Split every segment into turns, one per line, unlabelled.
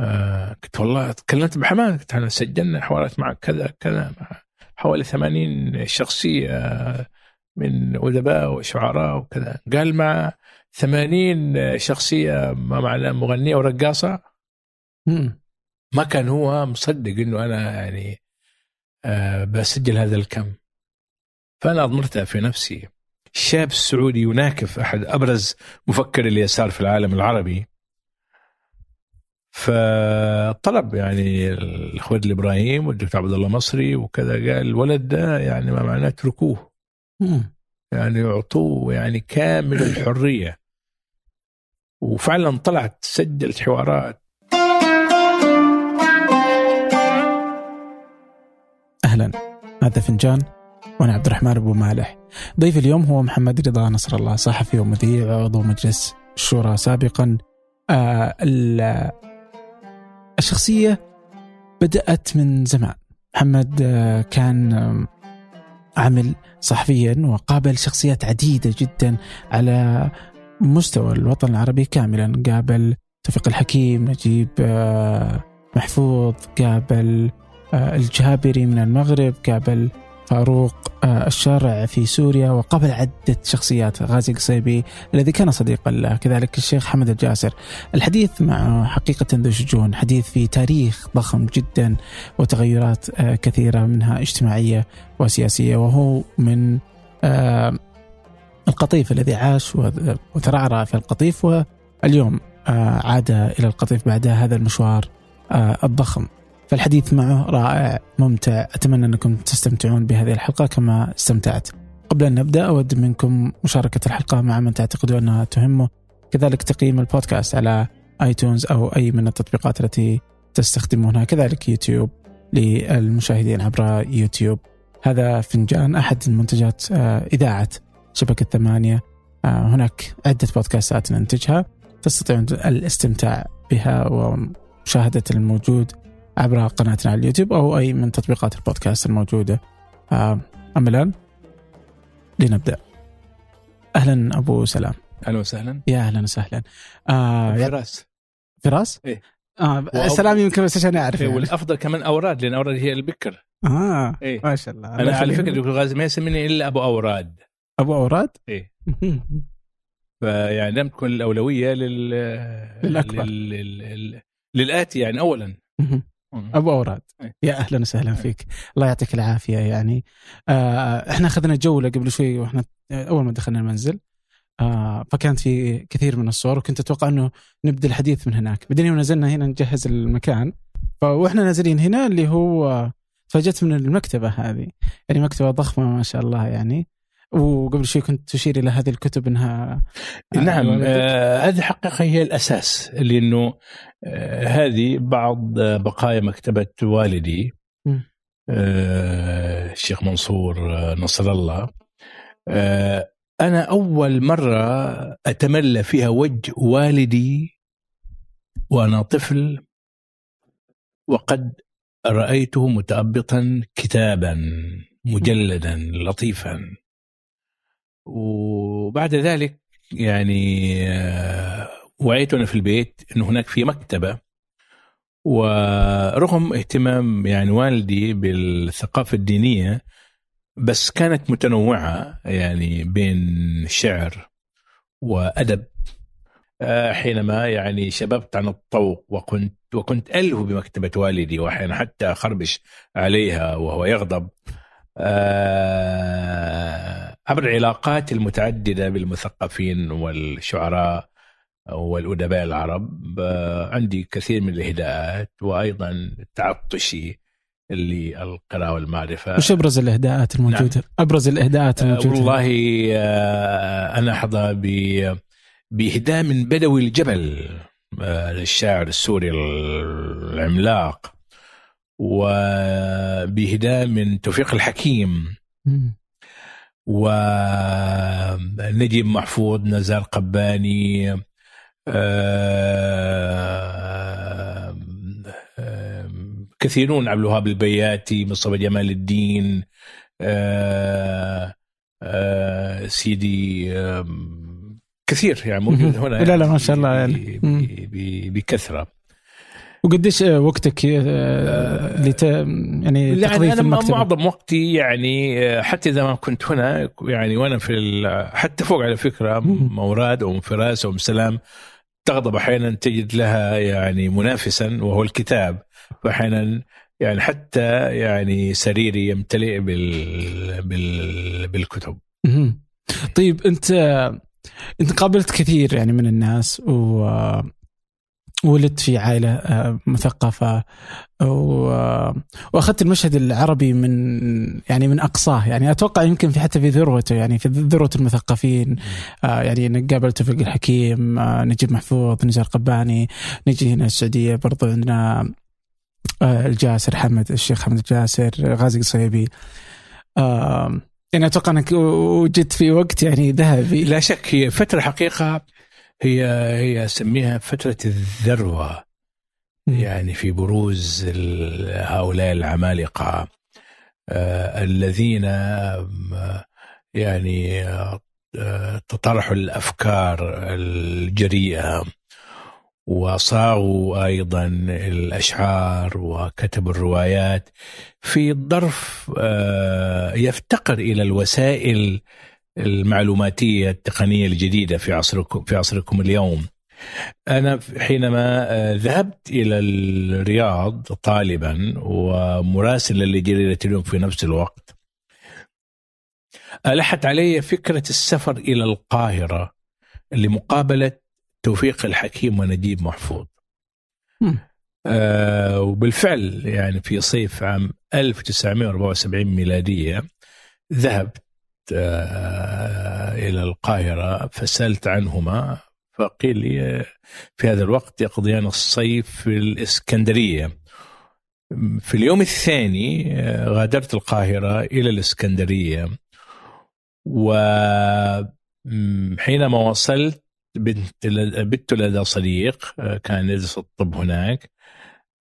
آه قلت والله تكلمت بحماس قلت إحنا سجلنا حوارات مع كذا كذا حوالي 80 شخصيه من أدباء وشعراء وكذا. قال مع 80 شخصيه ما معناه مغنيه ورقاصه ما كان هو مصدق إنه أنا يعني آه بسجل هذا الكم. فأنا اضمرت في نفسي. الشاب السعودي يناكف أحد أبرز مفكر اليسار في العالم العربي. فطلب يعني الإخوان الإبراهيم والدكتور عبد الله مصري وكذا قال الولد ده يعني ما معناه اتركوه. يعني اعطوه يعني كامل الحرية. وفعلا طلعت سجلت حوارات
أهلا. هذا فنجان وأنا عبد الرحمن أبو مالح. ضيف اليوم هو محمد رضا نصر الله صحفي ومذيع وعضو مجلس الشورى سابقا. آه الشخصية بدأت من زمان. محمد آه كان عمل صحفيا وقابل شخصيات عديدة جدا على مستوى الوطن العربي كاملا. قابل توفيق الحكيم نجيب آه محفوظ قابل آه الجابري من المغرب قابل فاروق آه، الشارع في سوريا وقبل عدة شخصيات غازي قصيبي الذي كان صديقا له كذلك الشيخ حمد الجاسر. الحديث مع حقيقة ذو شجون حديث في تاريخ ضخم جدا وتغيرات آه، كثيرة منها اجتماعية وسياسية. وهو من آه، القطيف الذي عاش وترعرع في القطيف واليوم عاد إلى القطيف بعد هذا المشوار الضخم. فالحديث معه رائع ممتع. أتمنى أنكم تستمتعون بهذه الحلقة كما استمتعت. قبل أن نبدأ أود منكم مشاركة الحلقة مع من تعتقدون أنها تهمه. كذلك تقييم البودكاست على آيتونز أو أي من التطبيقات التي تستخدمونها كذلك يوتيوب للمشاهدين عبر يوتيوب. هذا فنجان أحد منتجات آه، إذاعة شبكة ثمانية. آه، هناك عدة بودكاستات ننتجها. تستطيعون الاستمتاع بها ومشاهدة الموجود. عبر قناتنا على اليوتيوب أو أي من تطبيقات البودكاست الموجودة. آه، أما الآن لنبدأ. أهلا أبو سلام.
أهلا وسهلا.
يا أهلا وسهلا. آه
فراس.
فراس؟
إيه.
آه السلام يمكن بس عشان أعرف
إيه يعني. والأفضل كمان أوراد لأن أوراد هي البكر.
آه إيه؟ ما شاء الله.
أنا على فكرة دكتور غازي ما يسميني إلا أبو أوراد.
أبو أوراد؟
إيه. فيعني لم تكن الأولوية لل
للأكبر.
لل... لل... للآتي يعني اولا.
أبو أوراد. يا أهلا وسهلا فيك. الله يعطيك العافية يعني. آه إحنا أخذنا جوله قبل شوي وإحنا أول ما دخلنا المنزل. آه فكانت في كثير من الصور وكنت أتوقع إنه نبدأ الحديث من هناك. بعدين يوم نزلنا هنا نجهز المكان. فإحنا نازلين هنا اللي هو فجت من المكتبة هذه. يعني مكتبة ضخمة ما شاء الله يعني. وقبل شوي كنت تشير إلى هذه الكتب إنها
نعم آه هذه حقيقة هي الأساس لأنه آه هذه بعض بقايا مكتبة والدي آه الشيخ منصور آه، نصر الله. آه أنا أول مرة أتملى فيها وجه والدي وأنا طفل وقد رأيته متأبطا كتابا مجلدا لطيفا. وبعد ذلك يعني آه، وعيت في البيت إنه هناك في مكتبة ورغم اهتمام يعني والدي بالثقافة الدينية بس كانت متنوعة يعني بين شعر وأدب. آه، حينما يعني شببت عن الطوق وكنت وكنت ألهو بمكتبة والدي وأحيانا حتى أخربش عليها وهو يغضب. آه، عبر العلاقات المتعددة بالمثقفين والشعراء والأدباء العرب آه، عندي كثير من الإهداءات وأيضا تعطشي للقراءه والمعرفة
وش أبرز الإهداءات الموجودة؟ نعم. أبرز الإهداءات
آه،
الموجودة
والله أنا أحظى بإهداء من بدوي الجبل للشاعر السوري العملاق وبهداء من توفيق الحكيم ونجيب محفوظ نزار قباني آه، كثيرون عبد الوهاب البياتي مصطفى جمال الدين آه، آه، سيدي كثير يعني موجود هنا
لا لا ما شاء الله يعني.
بكثرة.
وقديش وقتك آه، لت... يعني تقضيه في
أنا
المكتبة؟
معظم وقتي يعني آه، حتى إذا ما كنت هنا يعني وأنا في ال- حتى فوق على
فكرة.
موراد أم فراس أم سلام تغضب أحيانا تجد لها يعني منافسا وهو الكتاب فأحيانا يعني حتى يعني سريري يمتلئ بال بال بالكتب.
طيب أنت أنت قابلت كثير يعني من الناس و ولدت في عائلة آه، مثقفة و... وأخذت المشهد العربي من يعني من أقصاه. يعني أتوقع يمكن في حتى في ذروته يعني في ذروة المثقفين آه، يعني إنك قابلت توفيق الحكيم آه، نجيب محفوظ نزار قباني نجي هنا السعودية برضو عندنا الجاسر حمد الشيخ حمد الجاسر غازي قصيبي يعني أتوقع إنك وجدت في وقت يعني ذهبي.
لا شك هي فترة حقيقة هي هي أسميها فترة الذروة. يعني في بروز هؤلاء العمالقة. آه، الذين آم، يعني آه، آه، تطرحوا الأفكار الجريئة. وصاغوا أيضا الأشعار وكتبوا الروايات في ظرف آه، يفتقر إلى الوسائل المعلوماتية التقنية الجديدة في عصركم في عصركم اليوم. أنا حينما آه، ذهبت إلى الرياض طالبا ومراسلا لجريدة اليوم في نفس الوقت ألحت علي فكرة السفر إلى القاهرة لمقابلة توفيق الحكيم ونجيب محفوظ. آه وبالفعل يعني في صيف عام 1974 ميلادية ذهبت إلى القاهرة فسألت عنهما فقيل لي آه، في هذا الوقت يقضيان الصيف في الإسكندرية. في اليوم الثاني آه، غادرت القاهرة إلى الإسكندرية. وحينما وصلت بت لدى صديق آه، كان يدرس الطب هناك.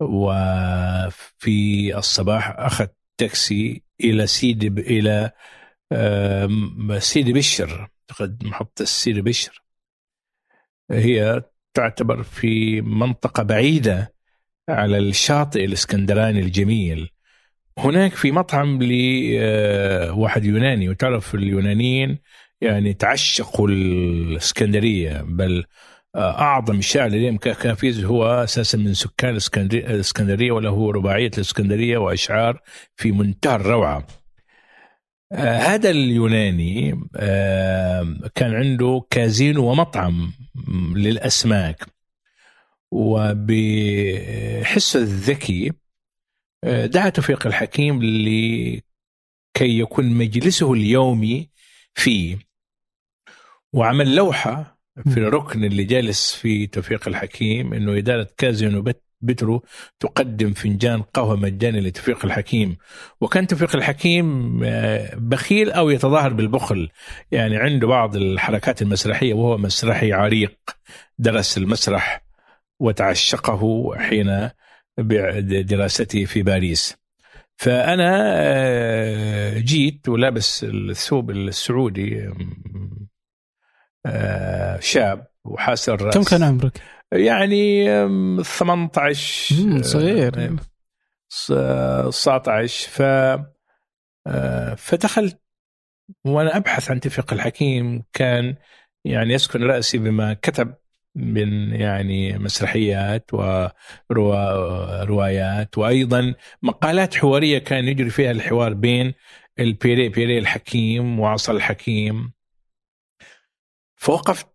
وفي الصباح أخذت تاكسي إلى سيدي إلى سيدي بشر أعتقد محطة سيدي بشر. هي تعتبر في منطقة بعيدة على الشاطئ الإسكندراني الجميل. هناك في مطعم لواحد يوناني. وتعرف اليونانيين يعني تعشقوا الإسكندرية بل آه، أعظم شاعر لديهم كافافيس هو أساسا من سكان الإسكندري- الإسكندرية وله رباعية الإسكندرية وأشعار في منتهى الروعة. آه، هذا اليوناني آه، كان عنده كازينو ومطعم للأسماك. وبحسه الذكي آه، دعا توفيق الحكيم لكي يكون مجلسه اليومي فيه. وعمل لوحة في الركن اللي جالس فيه توفيق الحكيم إنه إدارة كازينو بت بترو تقدم فنجان قهوة مجاني لتوفيق الحكيم. وكان توفيق الحكيم آه، بخيل أو يتظاهر بالبخل. يعني عنده بعض الحركات المسرحية وهو مسرحي عريق. درس المسرح وتعشقه حين بدراسته في باريس. فأنا آه، جيت ولابس الثوب السعودي آه، شاب وحاسر الرأس
كم كان عمرك؟
يعني آم، 18
مم، صغير.
آه، س- 19 ف آه، فدخلت وأنا أبحث عن توفيق الحكيم كان يعني يسكن رأسي بما كتب من يعني مسرحيات وروايات وأيضا مقالات حوارية كان يجري فيها الحوار بين البيري بيري الحكيم وعصا الحكيم فوقفت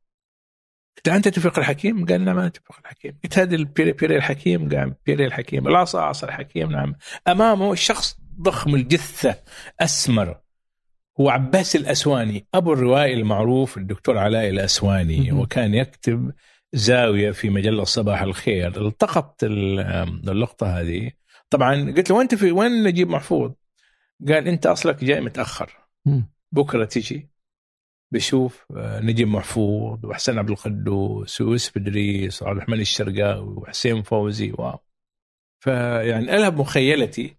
قلت أنت توفيق الحكيم؟ قال نعم أنا توفيق الحكيم. قلت هذا البيري بيري الحكيم؟ قال بيري الحكيم. العصا عصا الحكيم نعم. أمامه شخص ضخم الجثة أسمر. هو عباس الأسواني أبو الروائي المعروف الدكتور علاء
الأسواني.
وكان يكتب زاوية في مجلة صباح الخير. التقطت ال- اللقطة هذه. طبعا قلت له وين في وين نجيب محفوظ؟ قال أنت أصلك جاي
متأخر.
بكرة تجي. بشوف آه، نجيب محفوظ وحسين عبد القدوس ويوسف إدريس وعبد الرحمن الشرقاوي وحسين فوزي واو. فيعني ألهب مخيلتي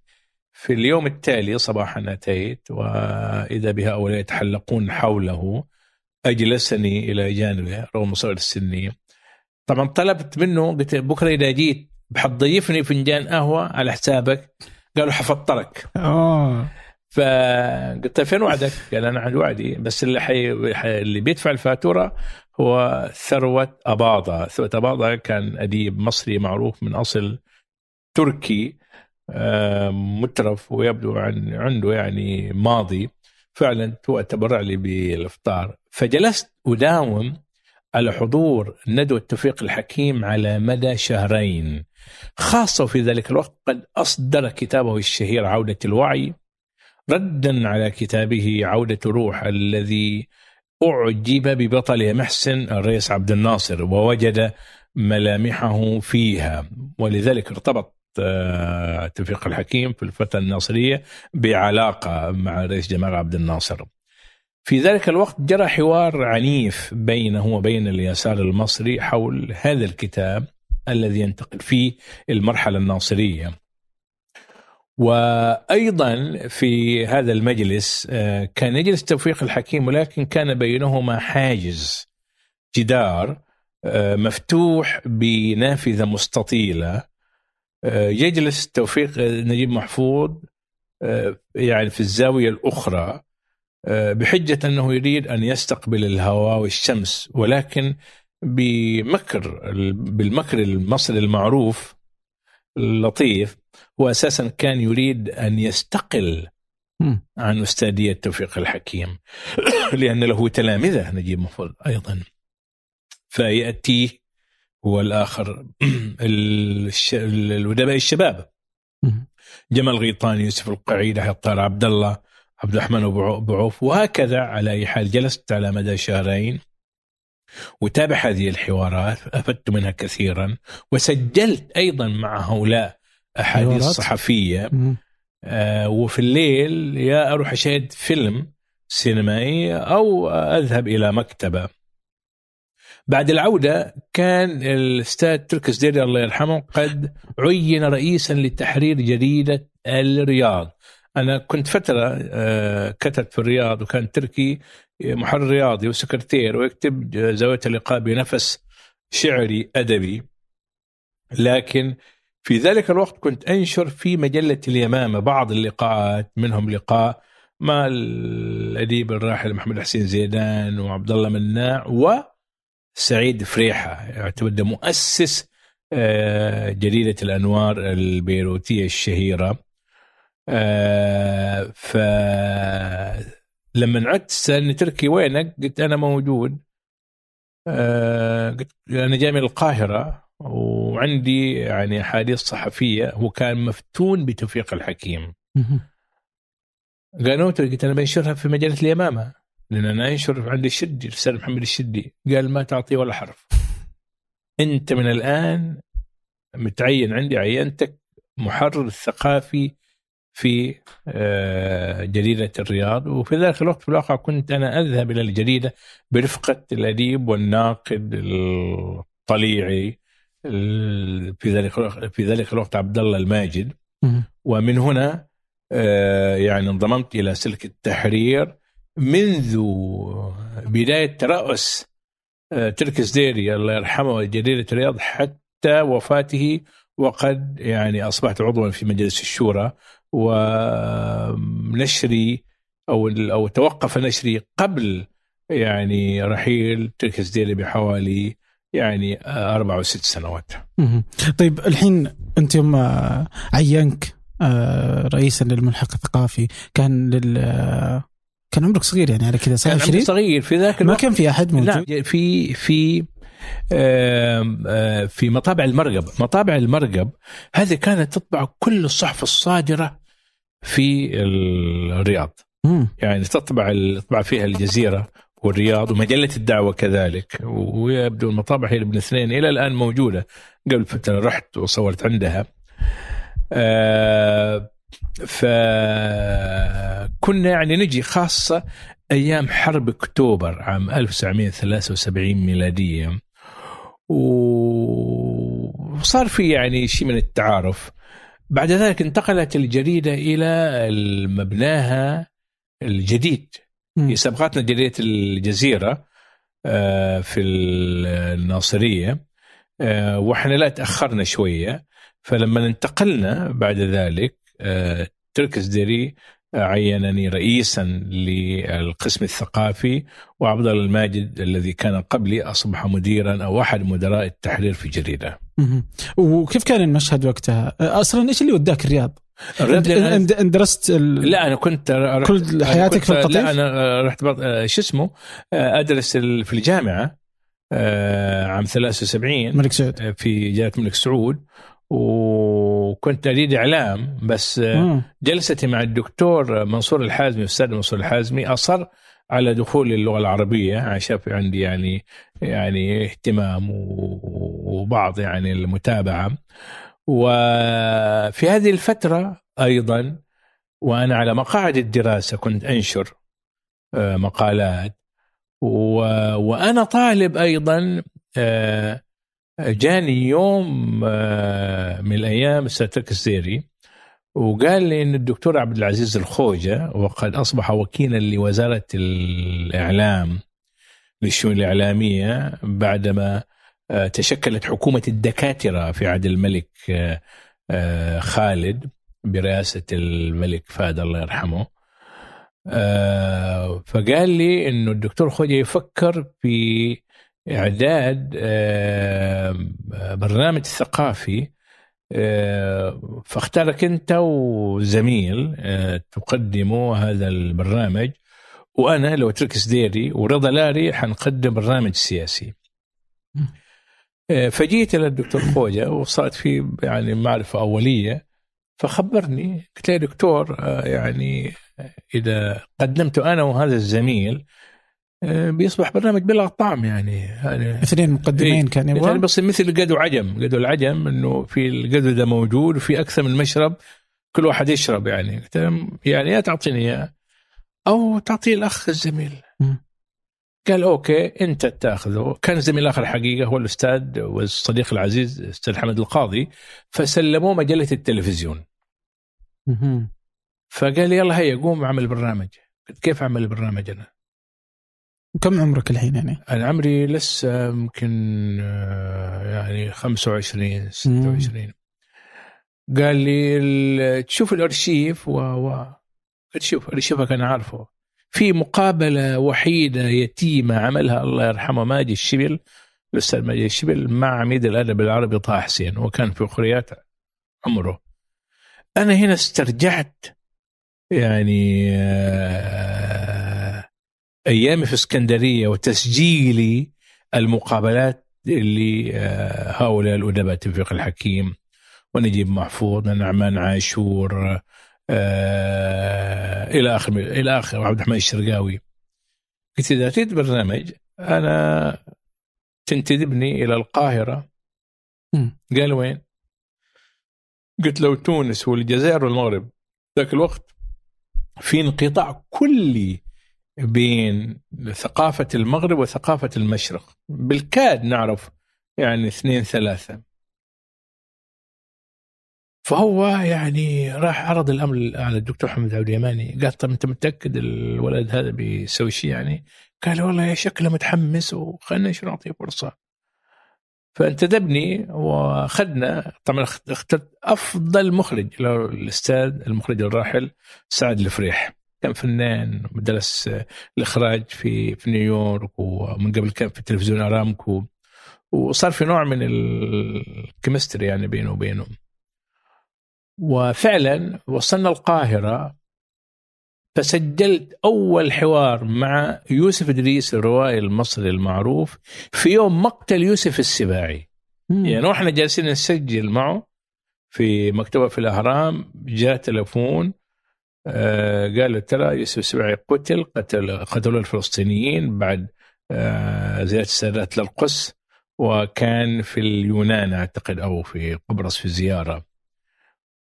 في اليوم التالي صباحا أتيت وإذا بهؤلاء يتحلقون حوله أجلسني إلى جانبه رغم صغر سني طبعا طلبت منه قلت بكرة إذا جيت حتضيفني فنجان قهوة على حسابك؟ قالوا حفطرك
آه.
فقلت له فين وعدك؟ قال أنا عندي وعدي بس اللي حي... اللي بيدفع الفاتورة هو ثروة أباضة، ثروة أباضة كان أديب مصري معروف من أصل تركي آه، مترف ويبدو عن عنده يعني ماضي. فعلا هو تبرع لي بالإفطار. فجلست أداوم على حضور ندوة توفيق الحكيم على مدى شهرين. خاصة في ذلك الوقت قد أصدر كتابه الشهير عودة الوعي ردا على كتابه عودة روح الذي أعجب ببطله محسن الرئيس عبد الناصر ووجد ملامحه فيها. ولذلك ارتبط آه، توفيق الحكيم في الفترة الناصرية بعلاقة مع الرئيس جمال عبد الناصر. في ذلك الوقت جرى حوار عنيف بينه وبين اليسار المصري حول هذا الكتاب الذي ينتقل فيه المرحلة الناصرية. وأيضا في هذا المجلس آه، كان يجلس توفيق الحكيم ولكن كان بينهما حاجز جدار آه، مفتوح بنافذة مستطيلة. آه، يجلس توفيق نجيب محفوظ يعني في الزاوية الأخرى بحجة أنه يريد أن يستقبل الهواء والشمس ولكن بمكر بالمكر المصري المعروف اللطيف هو أساسا كان يريد أن يستقل عن استاذيه توفيق الحكيم لأن له تلامذة نجيب محفوظ أيضا. فياتيه والآخر الأدباء الشباب. جمال غيطاني يوسف القعيدة حطار عبد الله عبد الرحمن أبو عوف وهكذا على أي حال جلست على مدى شهرين. وتابع هذه الحوارات أفدت منها كثيرا وسجلت أيضا مع هؤلاء أحاديث صحفية. آه وفي الليل يا أروح أشاهد فيلم سينمائي أو أذهب إلى مكتبة. بعد العودة كان الأستاذ تركس ديري الله يرحمه قد عين رئيسا لتحرير جريدة الرياض. أنا كنت فترة آه، كتبت في الرياض وكان تركي. محرر رياضي وسكرتير ويكتب زاوية اللقاء بنفس شعري أدبي. لكن في ذلك الوقت كنت أنشر في مجلة اليمامة بعض اللقاءات منهم لقاء مع الأديب الراحل محمد حسين زيدان وعبد الله مناع و سعيد فريحة يعتبر مؤسس آه، جريدة الأنوار البيروتية الشهيرة. آه، ف لما عدت سألني تركي وينك؟ قلت أنا موجود. آه، قلت أنا جاي من القاهرة وعندي يعني أحاديث صحفية. هو كان مفتون بتوفيق الحكيم. قال قلت أنا بنشرها في مجلة اليمامة لأن أنا أنشر عند الشدي رسالة محمد الشدي. قال ما تعطي ولا حرف. أنت من الآن متعين عندي عينتك محرر ثقافي في آه، جريدة الرياض. وفي ذلك الوقت في الواقع كنت أنا أذهب إلى الجريدة برفقة الأديب والناقد الطليعي في ذلك في ذلك الوقت عبد الله الماجد. ومن هنا آه، يعني انضممت إلى سلك التحرير منذ بداية ترأس آه، ترك الزديري الله يرحمه جريدة الرياض حتى وفاته. وقد يعني أصبحت عضوا في مجلس الشورى. ونشري أو أو توقف نشري قبل يعني رحيل ترك الزديري بحوالي يعني أربع أو ست سنوات
طيب الحين أنت يوم عينك آه، رئيسا للملحق الثقافي كان لل كان عمرك صغير يعني على كذا
27 صغير. في ذاك
ما كان في أحد موجود؟
لا في في في مطابع المرقب. مطابع المرقب هذه كانت تطبع كل الصحف الصادرة في الرياض. يعني تطبع تطبع فيها الجزيرة والرياض ومجلة الدعوة كذلك. ويبدو المطابع هي ابن اثنين إلى الآن موجودة. قبل فترة رحت وصورت عندها. آه فكنا يعني نجي خاصة أيام حرب أكتوبر عام 1973 ميلادية. وصار في يعني شيء من التعارف. بعد ذلك انتقلت الجريدة إلى مبناها الجديد. هي سبقتنا جريدة الجزيرة آه، في الناصرية. آه، وإحنا لا تأخرنا شوية. فلما انتقلنا بعد ذلك آه، تركي الزديري عينني رئيسا للقسم الثقافي وعبد الله الماجد الذي كان قبلي أصبح مديرا أو أحد مدراء التحرير في جريدة.
وكيف كان المشهد وقتها؟ أصلا إيش اللي وداك الرياض؟ الرياض درست ال...
لا أنا كنت
كل حياتك في القطيف؟
لا أنا رحت شو اسمه أدرس في الجامعة عام 73
ملك سعود
في جامعة الملك سعود وكنت أريد إعلام بس مم. جلستي مع الدكتور منصور الحازمي الاستاذ منصور الحازمي أصر على دخول اللغة العربية عشان في عندي يعني يعني اهتمام وبعض يعني المتابعة وفي هذه الفترة أيضا وأنا على مقاعد الدراسة كنت أنشر مقالات وأنا طالب أيضا جاني يوم آه، من الأيام أستاذ السيري وقال لي إن الدكتور عبد العزيز الخوجة وقد أصبح وكيلا لوزارة الإعلام للشؤون الإعلامية بعدما آه، تشكلت حكومة الدكاترة في عهد الملك آه، خالد برئاسة الملك فهد الله يرحمه. فقال لي إنه الدكتور خوجه يفكر في إعداد برنامج ثقافي فاختارك أنت وزميل تقدموا هذا البرنامج. وأنا لو تركس ديري ورضا لاري حنقدم برنامج سياسي. فجيت إلى الدكتور خوجة وصارت في يعني معرفة أولية فخبرني قلت له دكتور يعني إذا قدمت أنا وهذا الزميل آه، بيصبح برنامج بلا طعم يعني.
يعني اثنين مقدمين إيه. كان
يبغى؟ يعني بس مثل قدو عجم. قدو العجم إنه في القدو ده موجود وفي أكثر من مشرب كل واحد يشرب يعني. يعني يا تعطيني إياه أو تعطيه الأخ الزميل. قال أوكي أنت تأخذه. كان زميل آخر حقيقة هو الأستاذ والصديق العزيز الاستاذ حمد القاضي. فسلموه مجلة التلفزيون. فقال لي يلا هيا قوم اعمل برنامج. كيف أعمل البرنامج أنا؟
كم عمرك الحين يعني؟
أنا عمري لسه يمكن آه، يعني 25 26 قال لي تشوف الأرشيف و, و... شوف ارشيفك أنا عارفه. في مقابلة وحيدة يتيمة عملها الله يرحمه ماجد الشبل الأستاذ ماجد الشبل مع عميد الأدب العربي طه حسين وكان في اخريات عمره. أنا هنا استرجعت يعني آه ايامي في اسكندرية وتسجيلي المقابلات لهؤلاء الأدباء توفيق الحكيم ونجيب محفوظ نعمان عاشور آه إلى آخر إلى آخر عبد الرحمن الشرقاوي. قلت إذا اريد برنامج أنا تنتدبني إلى القاهرة. قال وين؟ قلت لو تونس والجزائر والمغرب ذاك الوقت في انقطاع كلي بين ثقافة المغرب وثقافة المشرق بالكاد نعرف يعني اثنين ثلاثة فهو يعني راح عرض الأمر على الدكتور محمد عبد اليماني قال طب أنت متأكد الولد هذا بيسوي شيء يعني؟ قال والله شكله متحمس وخلنا نعطيه فرصة. فانتدبني وأخذنا طبعا اخترت أفضل مخرج الأستاذ المخرج الراحل سعد الفريح. كان فنان درس الإخراج في في نيويورك ومن قبل كان في تلفزيون أرامكو وصار في نوع من الكيمستري يعني بينه وبينه وفعلا وصلنا القاهرة فسجلت أول حوار مع يوسف إدريس الروائي المصري المعروف في يوم مقتل يوسف السباعي مم. يعني وإحنا جالسين نسجل معه في مكتبة في الأهرام جاء تلفون آه، قالوا ترى يوسف السبعي قتل قتل قتلوا الفلسطينيين بعد آه، زيادة السادات للقدس وكان في اليونان أعتقد أو في قبرص في زيارة.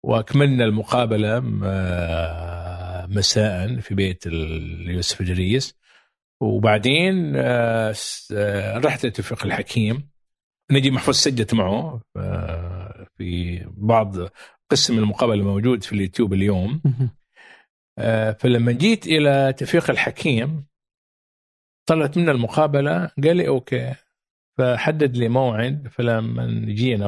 وأكملنا المقابلة آه، مساء في بيت يوسف إدريس. وبعدين رحت لتوفيق الحكيم. نجي محفوظ سجلت معه في بعض قسم المقابلة موجود في اليوتيوب اليوم. فلما جيت إلى تفيق الحكيم طلعت من المقابلة قال لي أوكي فحدد لي موعد فلما جينا.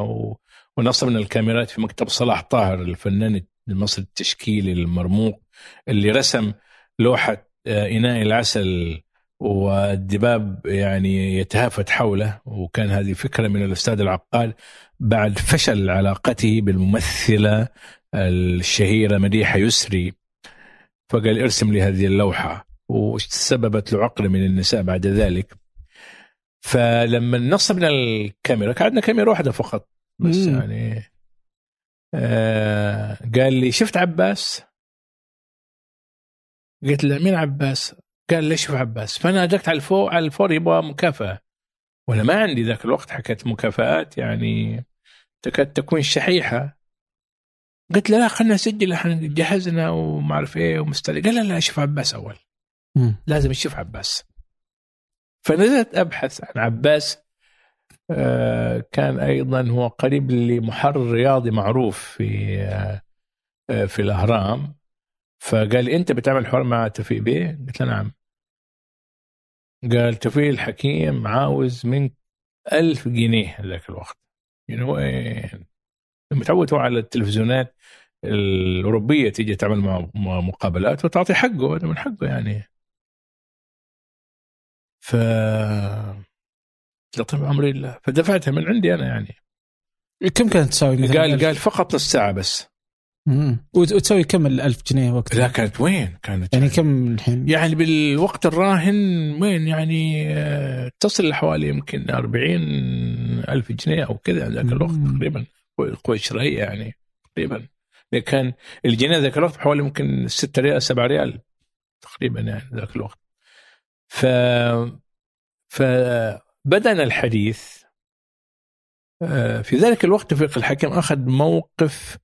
ونصبنا الكاميرات في مكتب صلاح طاهر الفنان المصري التشكيلي المرموق اللي رسم لوحة آه، إناء العسل والدباب يعني يتهافت حوله وكان هذه فكرة من الأستاذ العقاد بعد فشل علاقته بالممثلة الشهيرة مديحة يسري فقال ارسم لي هذه اللوحة وسببت له عقلة من النساء بعد ذلك. فلما نصبنا الكاميرا كان عندنا كاميرا واحدة فقط بس مم. يعني آه قال لي شفت عباس؟ قلت له مين عباس؟ قال لي شوف عباس. فأنا اجت على الفور على الفور يبغى مكافأة. وأنا ما عندي ذاك الوقت حكيت مكافآت يعني تكاد تكون شحيحة. قلت له لا خلنا نسجل إحنا جهزنا وما أعرف إيه ومستعد قال لا لا شوف عباس أول.
مم.
لازم نشوف عباس. فنزلت أبحث عن عباس. آه، كان أيضا هو قريب لمحرر رياضي معروف في آه، آه، في الأهرام. فقال لي أنت بتعمل حوار مع توفيق بيه؟ قلت له نعم. قال توفيق الحكيم عاوز منك ألف جنيه ذاك الوقت. يعني وين متعود هو على التلفزيونات. الأوروبية تيجي تعمل مع مقابلات وتعطي حقه هذا من حقه يعني. ف طيب أمري الله فدفعتها من عندي أنا يعني.
كم كانت تساوي
مثلا قال قال فقط نص ساعة بس.
امم وتسوي كم ال 1000 جنيه وقتها؟
لا كانت وين؟ كانت
يعني كم الحين؟
يعني بالوقت الراهن وين؟ يعني آه، تصل لحوالي يمكن 40 ألف جنيه أو كذا ذاك الوقت تقريبا. قوة شرائية يعني تقريبا. كان الجنيه ذاك الوقت حوالي ممكن 6 ريال 7 ريال تقريبا يعني ذاك الوقت. ف فبدأنا الحديث آه، في ذلك الوقت توفيق الحكم أخذ موقف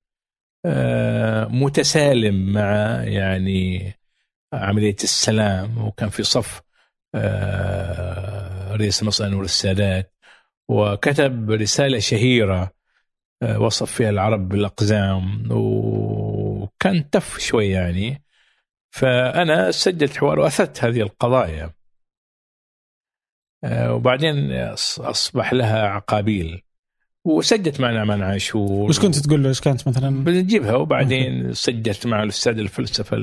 آه، متسالم مع يعني عملية السلام وكان في صف آه، رئيس مصر أنور السادات وكتب رسالة شهيرة وصف فيها العرب بالأقزام وكان تف شوي يعني. فأنا سجلت حوار وأثرت هذه القضايا. آه، وبعدين أصبح لها عقابيل. وسجلت معنا مع عاشور
وش كنت تقول له؟ إيش كانت مثلا؟
بنجيبها. وبعدين سجلت مع الأستاذ الفلسفة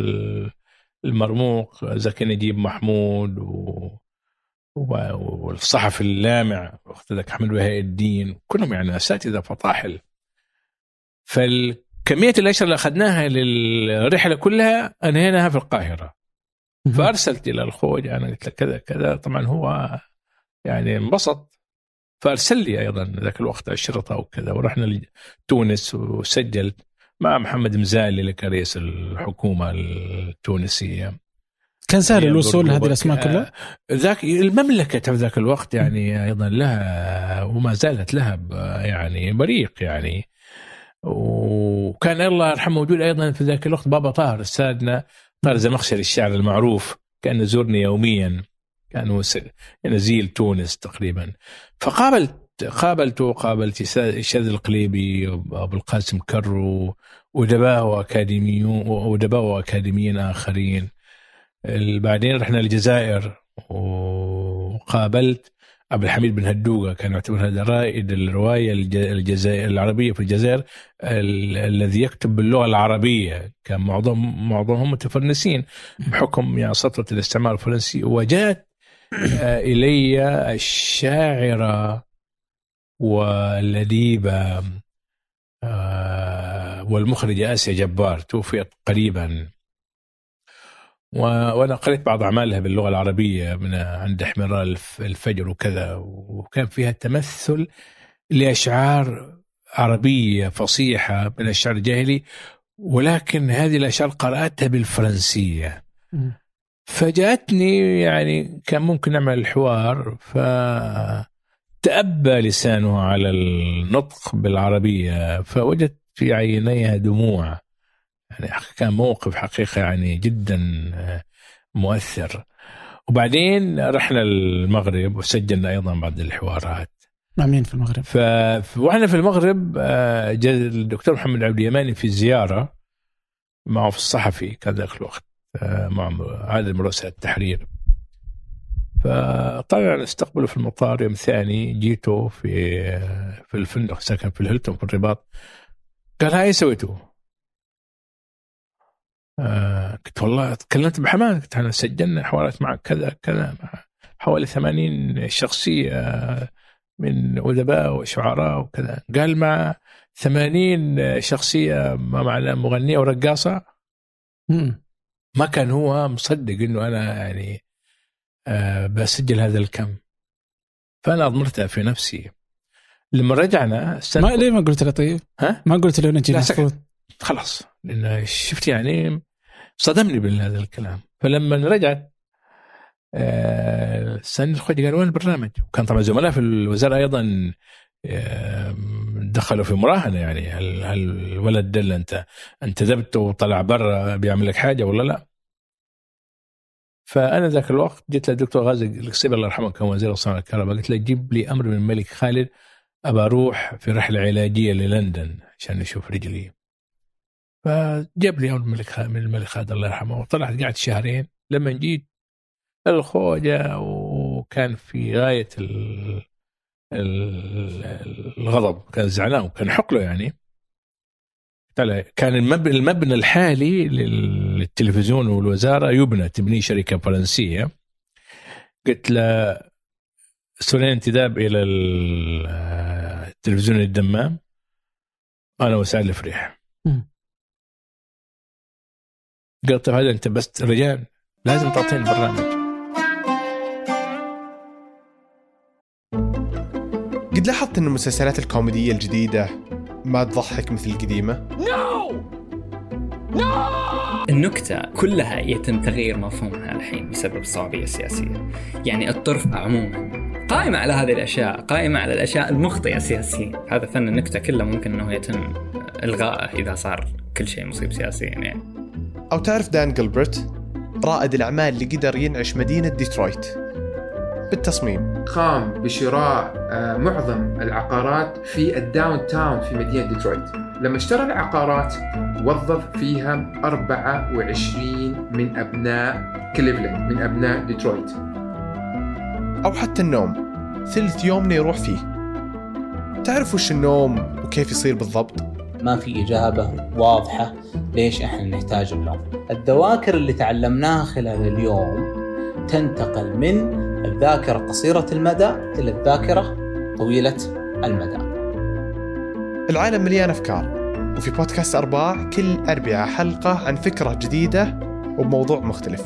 المرموق زكي نجيب محمود و... والصحفي اللامع ذاك أحمد بهاء الدين. كلهم يعني أساتذة فطاحل. فالكمية الأشياء اللي أخذناها للرحلة كلها أنهيناها في القاهرة. فأرسلت إلى الخوج أنا قلت له كذا كذا. طبعا هو يعني انبسط. فأرسل لي أيضا ذاك الوقت اشرطه وكذا ورحنا لتونس وسجلت مع محمد مزالي اللي كان رئيس الحكومة التونسية.
كان سهل الوصول لهذه الاسماء كلها؟
ذاك المملكة في ذاك الوقت يعني أيضا لها وما زالت لها يعني بريق يعني. وكان الله يرحمه موجود أيضا في ذاك الوقت بابا طاهر أستاذنا طاهر زمخشري الشاعر المعروف كان يزورني يوميا كان نزيل تونس تقريبا. فقابلت قابلته قابلت شاذلي القليبي أبو القاسم كرو وأدباء واكاديميون وأدباء واكاديميين آخرين. بعدين رحنا الجزائر وقابلت عبد الحميد بن هدوقة كان يعتبر هذا رائد الروايه الجزائر العربية في الجزائر الذي يكتب باللغة العربية. كان معظم معظمهم متفرنسين بحكم يعني سطوه الاستعمار الفرنسي. وجاءت إلي الشاعرة والأديبة آه، والمخرجة آسيا جبار. توفيت قريبا. وأنا قريت بعض أعمالها باللغة العربية من عند إحمرار الفجر وكذا وكان فيها تمثل لأشعار عربية فصيحة من الشعر الجاهلي ولكن هذه الأشعار قرأتها بالفرنسية. فجاءتني يعني كان ممكن نعمل الحوار ف تأبى لسانه على النطق بالعربية فوجدت في عينيها دموع. يعني كان موقف حقيقة يعني جدا مؤثر. وبعدين رحنا المغرب وسجلنا أيضا بعض الحوارات.
مع مين في المغرب؟
ف... وإحنا في المغرب آه، جاء الدكتور محمد عبد اليماني في زيارة معه في الصحفي كان ذاك الوقت مع عدد من رؤساء التحرير. فطلع استقبله في المطار يوم ثاني جيته في في الفندق ساكن في الهيلتون في الرباط. قال هاي سويتوا آه قلت والله تكلمت بحماد قلت إحنا سجلنا حوارات معك كذا كذا حوالي 80 شخصيه من أدباء وشعراء وكذا. قال مع 80 شخصيه ما معنى مغنيه ورقاصه ما كان هو مصدق إنه أنا يعني آه بسجل هذا الكم. فأنا اضمرتها في نفسي. لما رجعنا
ما ليه ما قلت له طيب؟
ها؟
ما قلت له نجي
خلاص. لأن شفت يعني صدمني بهذا الكلام فلما رجعت آه سن الخوي قال وين البرنامج؟ وكان طبعا زملاء في الوزارة أيضا آه دخلوا في مراهنة يعني هل, هل الولد ده اللي أنت انتدبته وطلع برا بيعمل لك حاجة ولا لا؟ فأنا ذاك الوقت جيت للدكتور غازي القصيبي الله يرحمه كان وزير الصناعه الكهرباء قلت له جيب لي أمر من الملك خالد أبى أروح في رحلة علاجية للندن عشان أشوف رجلي فجاب لي الملك من الملك خالد الله يرحمه. وطلعت قعدت شهرين. لما جيت الخوجه وكان في غاية الغضب. كان زعلان وكان حقله يعني. كان المبنى, الحالي للتلفزيون والوزارة يبنى تبنيه شركة فرنسية. قلت له سنين انتداب إلى التلفزيون الدمام؟ أنا وسعد الفريح قلت طيب هذا أنت بس رجال لازم تعطيني البرنامج
قد لاحظت إن المسلسلات الكوميدية الجديدة ما تضحك مثل القديمة؟
نو نو النكتة كلها يتم تغيير مفهومها الحين بسبب الصعوبية السياسية يعني الطرف عموما قائمة على هذه الأشياء قائمة على الأشياء المخطئة سياسيا. هذا فن النكتة كله ممكن أنه يتم إلغائه إذا صار كل شيء مصيب سياسيا يعني.
أو تعرف دان جلبرت؟ رائد الأعمال اللي قدر ينعش مدينة ديترويت. بالتصميم.
قام بشراء آه، معظم العقارات في ال downtown في مدينة ديترويت. لما اشترى العقارات وظف فيها 24 من أبناء كليفلاند من أبناء ديترويت.
أو حتى النوم. ثلث يومنا يروح فيه. تعرف وش النوم وكيف يصير بالضبط؟
ما في إجابة واضحة ليش إحنا نحتاج النوم الذواكر اللي تعلمناها خلال اليوم تنتقل من الذاكرة قصيرة المدى إلى الذاكرة طويلة المدى.
العالم مليان أفكار وفي بودكاست أرباع كل أربعة حلقة عن فكرة جديدة وبموضوع مختلف.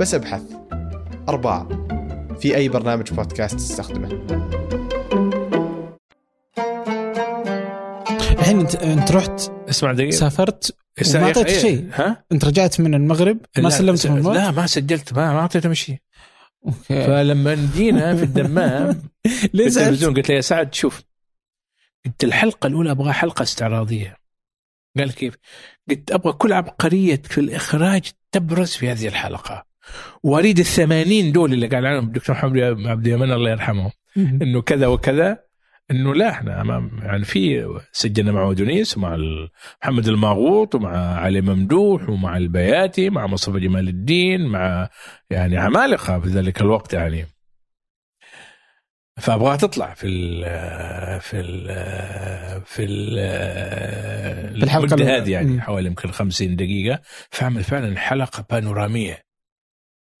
بس أبحث. أرباع. في أي برنامج بودكاست تستخدمه.
الحين انت انت رحت
اسمع دقيقة.
سافرت ما اعطيت
إيه،
شيء.
ها؟
انت رجعت من المغرب ما سلمت
لا ما سجلت ما ما اعطيتهم شيء. فلما جينا في الدمام
ليه
التلفزيون قلت له يا سعد شوف قلت الحلقة الأولى أبغى حلقة استعراضية. قال كيف؟ قلت أبغى كل عبقرية في الإخراج تبرز في هذه الحلقة. وأريد الثمانين دول اللي قال عنهم. الدكتور محمد عبد اليمن الله يرحمه. إنه كذا وكذا. إنه لا إحنا أمام يعني في سجلنا مع ودونيس ومع محمد الماغوط ومع علي ممدوح ومع البياتي مع مصطفى جمال الدين مع يعني عمالقة في ذلك الوقت يعني. فأبغاها تطلع في ال في ال في ال الحلقة هذه يعني حوالي يمكن 50 دقيقة. فعمل فعلا حلقة بانورامية.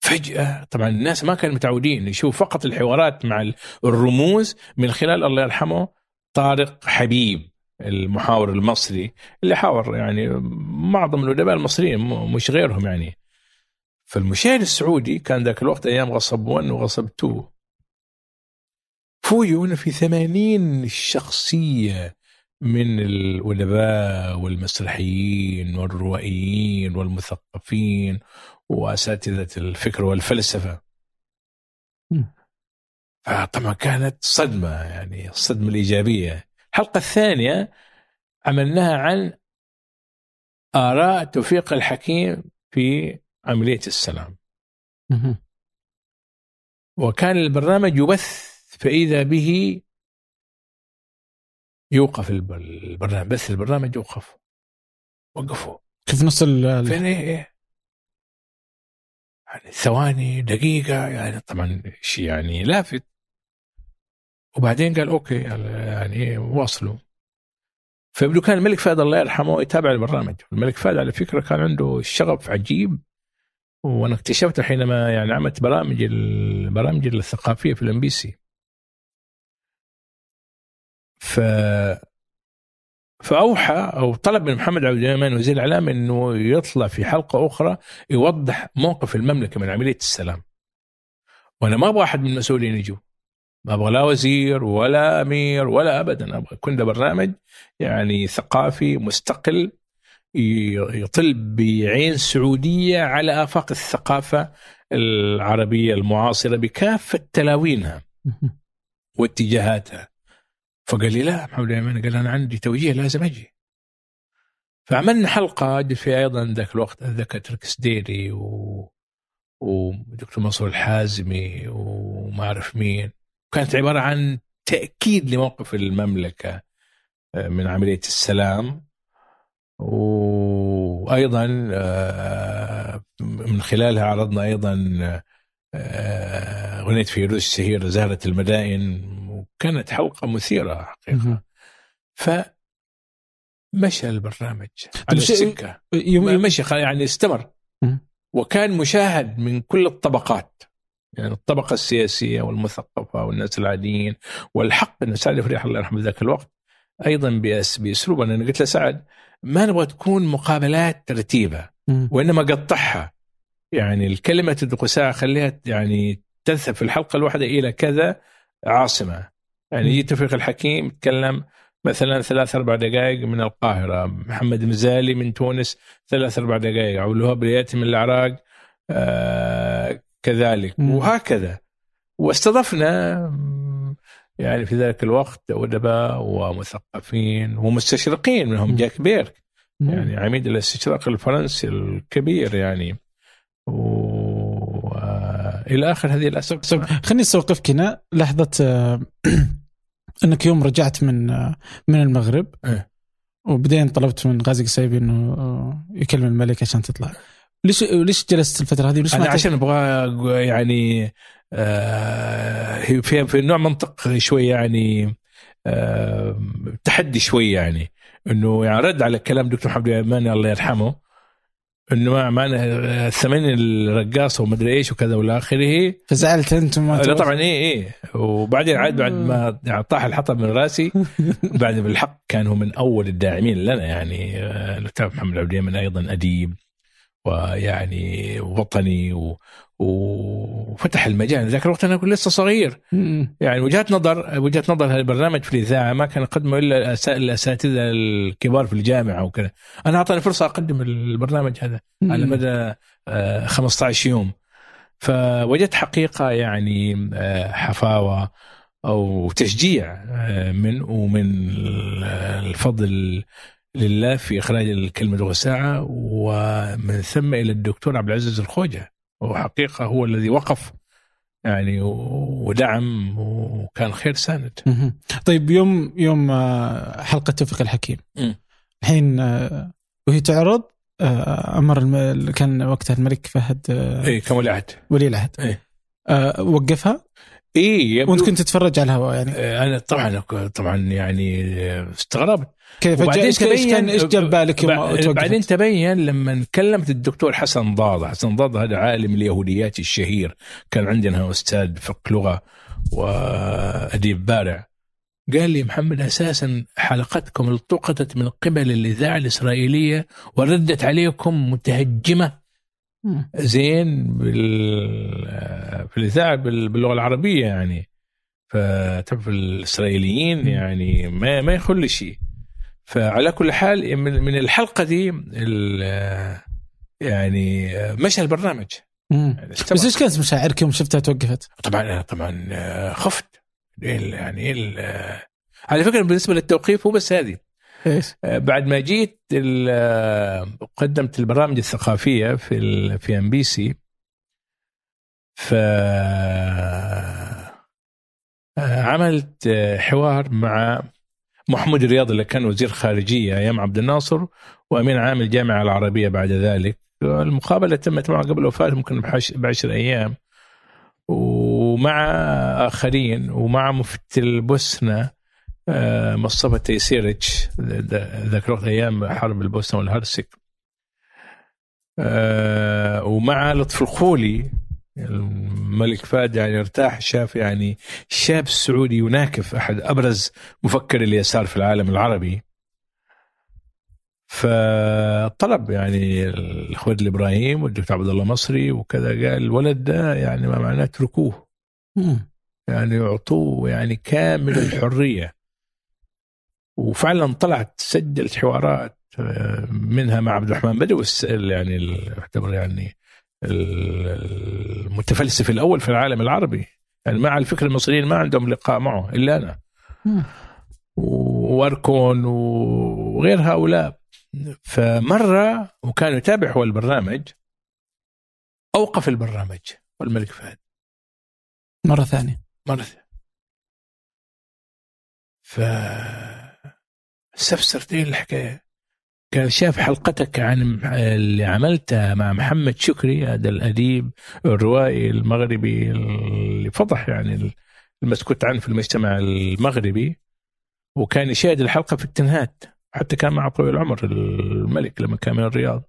فجأة طبعا الناس ما كانوا متعودين يشوف فقط الحوارات مع الرموز من خلال الله يرحمه طارق حبيب المحاور المصري اللي حاور يعني معظم الأدباء المصريين مش غيرهم يعني. فالمشاهد السعودي كان ذاك الوقت أيام غصب 1 وغصب 2 فوجئوا في ثمانين شخصية من الأدباء والمسرحيين والروائيين والمثقفين وأساتذة الفكر والفلسفة. فطبعا كانت صدمة يعني الصدمه الإيجابية. الحلقة الثانية عملناها عن آراء توفيق الحكيم في عملية السلام. وكان البرنامج يبث فإذا به يوقف البرنامج بث البرنامج يوقف. وقفوا.
كيف نص
فين إيه؟ يعني ثواني دقيقة يعني طبعا شيء يعني لافت. وبعدين قال okay يعني واصلوا. فيبدو كان الملك فهد الله يرحمه يتابع البرنامج. الملك فهد على فكرة كان عنده شغف عجيب. وأنا اكتشفت حينما يعني عملت برامج البرامج الثقافية في الإم بي سي. ف فأوحى أو طلب من محمد عبد الرحمن وزير الإعلام إنه يطلع في حلقة أخرى يوضح موقف المملكة من عملية السلام. وأنا ما أبغى أحد من المسؤولين يجوا. ما أبغى لا وزير ولا أمير ولا ابدا أبغى يكون ده برنامج يعني ثقافي مستقل يطل بعين سعودية على آفاق الثقافة العربية المعاصرة بكافة تلاوينها واتجاهاتها. فقال لي لا محمد الايمن قال أنا عندي توجيه لازم أجي. فعملنا حلقة فيها أيضا ذاك الوقت اتذكر تركس ديري و... ودكتور منصور الحازمي وما أعرف مين. كانت عبارة عن تأكيد لموقف المملكة آه، من عملية السلام. وأيضا آه، من خلالها عرضنا أيضا آه، أغنية فيروز الشهيره زهره المدائن. كانت حلقة مثيرة حقيقة. ف مشى البرنامج على السكة. مشي يعني استمر. وكان مشاهد من كل الطبقات. يعني الطبقة السياسية والمثقفة والناس العاديين والحق. ان سعد فريح الله يرحمه ذاك الوقت. أيضا باسلوب أنا قلت له سعد ما نبغى تكون مقابلات ترتيبة وإنما قطعها. يعني الكلمة الدقساء خليها يعني تذهب في الحلقة الواحدة إلى كذا عاصمة. يعني يجي توفيق الحكيم يتكلم مثلا ثلاث أربع دقائق من القاهرة، محمد مزالي من تونس ثلاث أربع دقائق، عبد الوهاب رياتي من العراق آه كذلك. وهكذا. واستضفنا يعني في ذلك الوقت أدباء ومثقفين ومستشرقين منهم جاك بيرك يعني عميد الاستشراق الفرنسي الكبير يعني. والى آخر هذه الأسئلة.
خليني أستوقفك هنا. لحظة آه، أنك يوم رجعت من آه، من المغرب.
إيه؟
وبعدين طلبت من غازي قصيبي إنه آه، يكلم الملك عشان تطلع. ليش ليش جلست الفترة هذه؟ ليش
أنا عشان أبغى يعني آه في في نوع منطق شوي يعني آه تحدي شوي يعني. إنه يعني رد على كلام دكتور محمد اليماني الله يرحمه. إنه ما معنا ثمن الرقاصة ومدري إيش وكذا والى اخره
فزعلت انت ما
لا طبعا إيه إيه. وبعدين عاد بعد ما يعني طاح الحطب من رأسي بعد بالحق كان هو من أول الداعمين لنا يعني. الأستاذ محمد عبد اليمن أيضا أديب ويعني وطني و... وفتح المجال. ذاك الوقت أنا لسه صغير. يعني وجهه نظر وجهة نظر هذا البرنامج في الإذاعة ما كان يقدمه إلا الأساتذة الكبار في الجامعة وكذا. أنا أعطاني فرصة أقدم البرنامج هذا على مدى 15 آه، يوم. فوجدت حقيقة يعني آه، حفاوة أو تشجيع آه، من ومن الفضل لله في إخراج الكلمة لغه ساعه ومن ثم إلى الدكتور عبد العزيز الخوجة. وحقيقة هو الذي وقف يعني ودعم وكان خير ساند.
طيب يوم يوم آه، حلقة توفيق الحكيم. الحين آه، وهي تعرض آه، أمر كان وقتها الملك فهد
اي كان ولي عهد.
ولي العهد.
إيه؟
وقفها؟
اي
وانت كنت تتفرج على الهواء يعني.
أنا طبعا طبعا يعني استغربت.
كيف
وبعدين
تبين كان إيش جاب بالك
بعدين تبين لما كلمت الدكتور حسن ضاضة. حسن ضاضة هذا عالم اليهوديات الشهير. كان عندنا أستاذ فقه لغة وأديب بارع. قال لي محمد أساسا حلقتكم التقطت من قبل الإذاعة الإسرائيلية وردت عليكم متهجمة. زين بال في الإذاعة باللغة العربية يعني. فتعرف الإسرائيليين يعني ما ما يخل شيء. فعلى كل حال من الحلقة دي يعني مشى البرنامج.
يعني بس إيش كانت مشاعرك يوم شفتها توقفت؟
طبعا طبعا خفت. يعني على فكرة بالنسبة للتوقيف هو بس هذه.
إيش؟
بعد ما جيت قدمت البرامج الثقافية في في ام بي سي ف عملت حوار مع محمود رياض اللي كان وزير خارجية أيام عبد الناصر وأمين عام الجامعة العربية بعد ذلك. المقابلة تمت معه قبل وفاته ممكن بعشر أيام. ومع آخرين ومع مفتي البوسنة آه، مصطفى تيسيرتش ذاك الوقت أيام حرب البوسنة والهرسك. آه، ومع لطف الخولي الملك فهد يعني ارتاح شاف يعني شاب سعودي يناكف أحد أبرز مفكر اليسار في العالم العربي. فطلب يعني الأخوان الإبراهيم والدكتور عبد الله مصري وكذا قال الولد ده يعني ما معناه اتركوه. يعني اعطوه يعني كامل الحرية. وفعلا طلعت سجلت حوارات آه، منها مع عبد الرحمن بدوي يعني يعتبر يعني المتفلسف الأول في العالم العربي. يعني مع الفكر المصريين ما عندهم لقاء معه إلا أنا. وأركون وغير هؤلاء. فمرة وكان يتابع هو البرنامج أوقف البرنامج. والملك فهد.
مرة ثانية.
مرة ثانية. ف استفسرتين الحكاية. كان شاف حلقتك عن اللي عملتها مع محمد شكري هذا الأديب الروائي المغربي اللي فضح يعني المسكوت عنه في المجتمع المغربي وكان يشاهد الحلقة في التنهات حتى كان مع طويل العمر الملك لما كان من الرياض.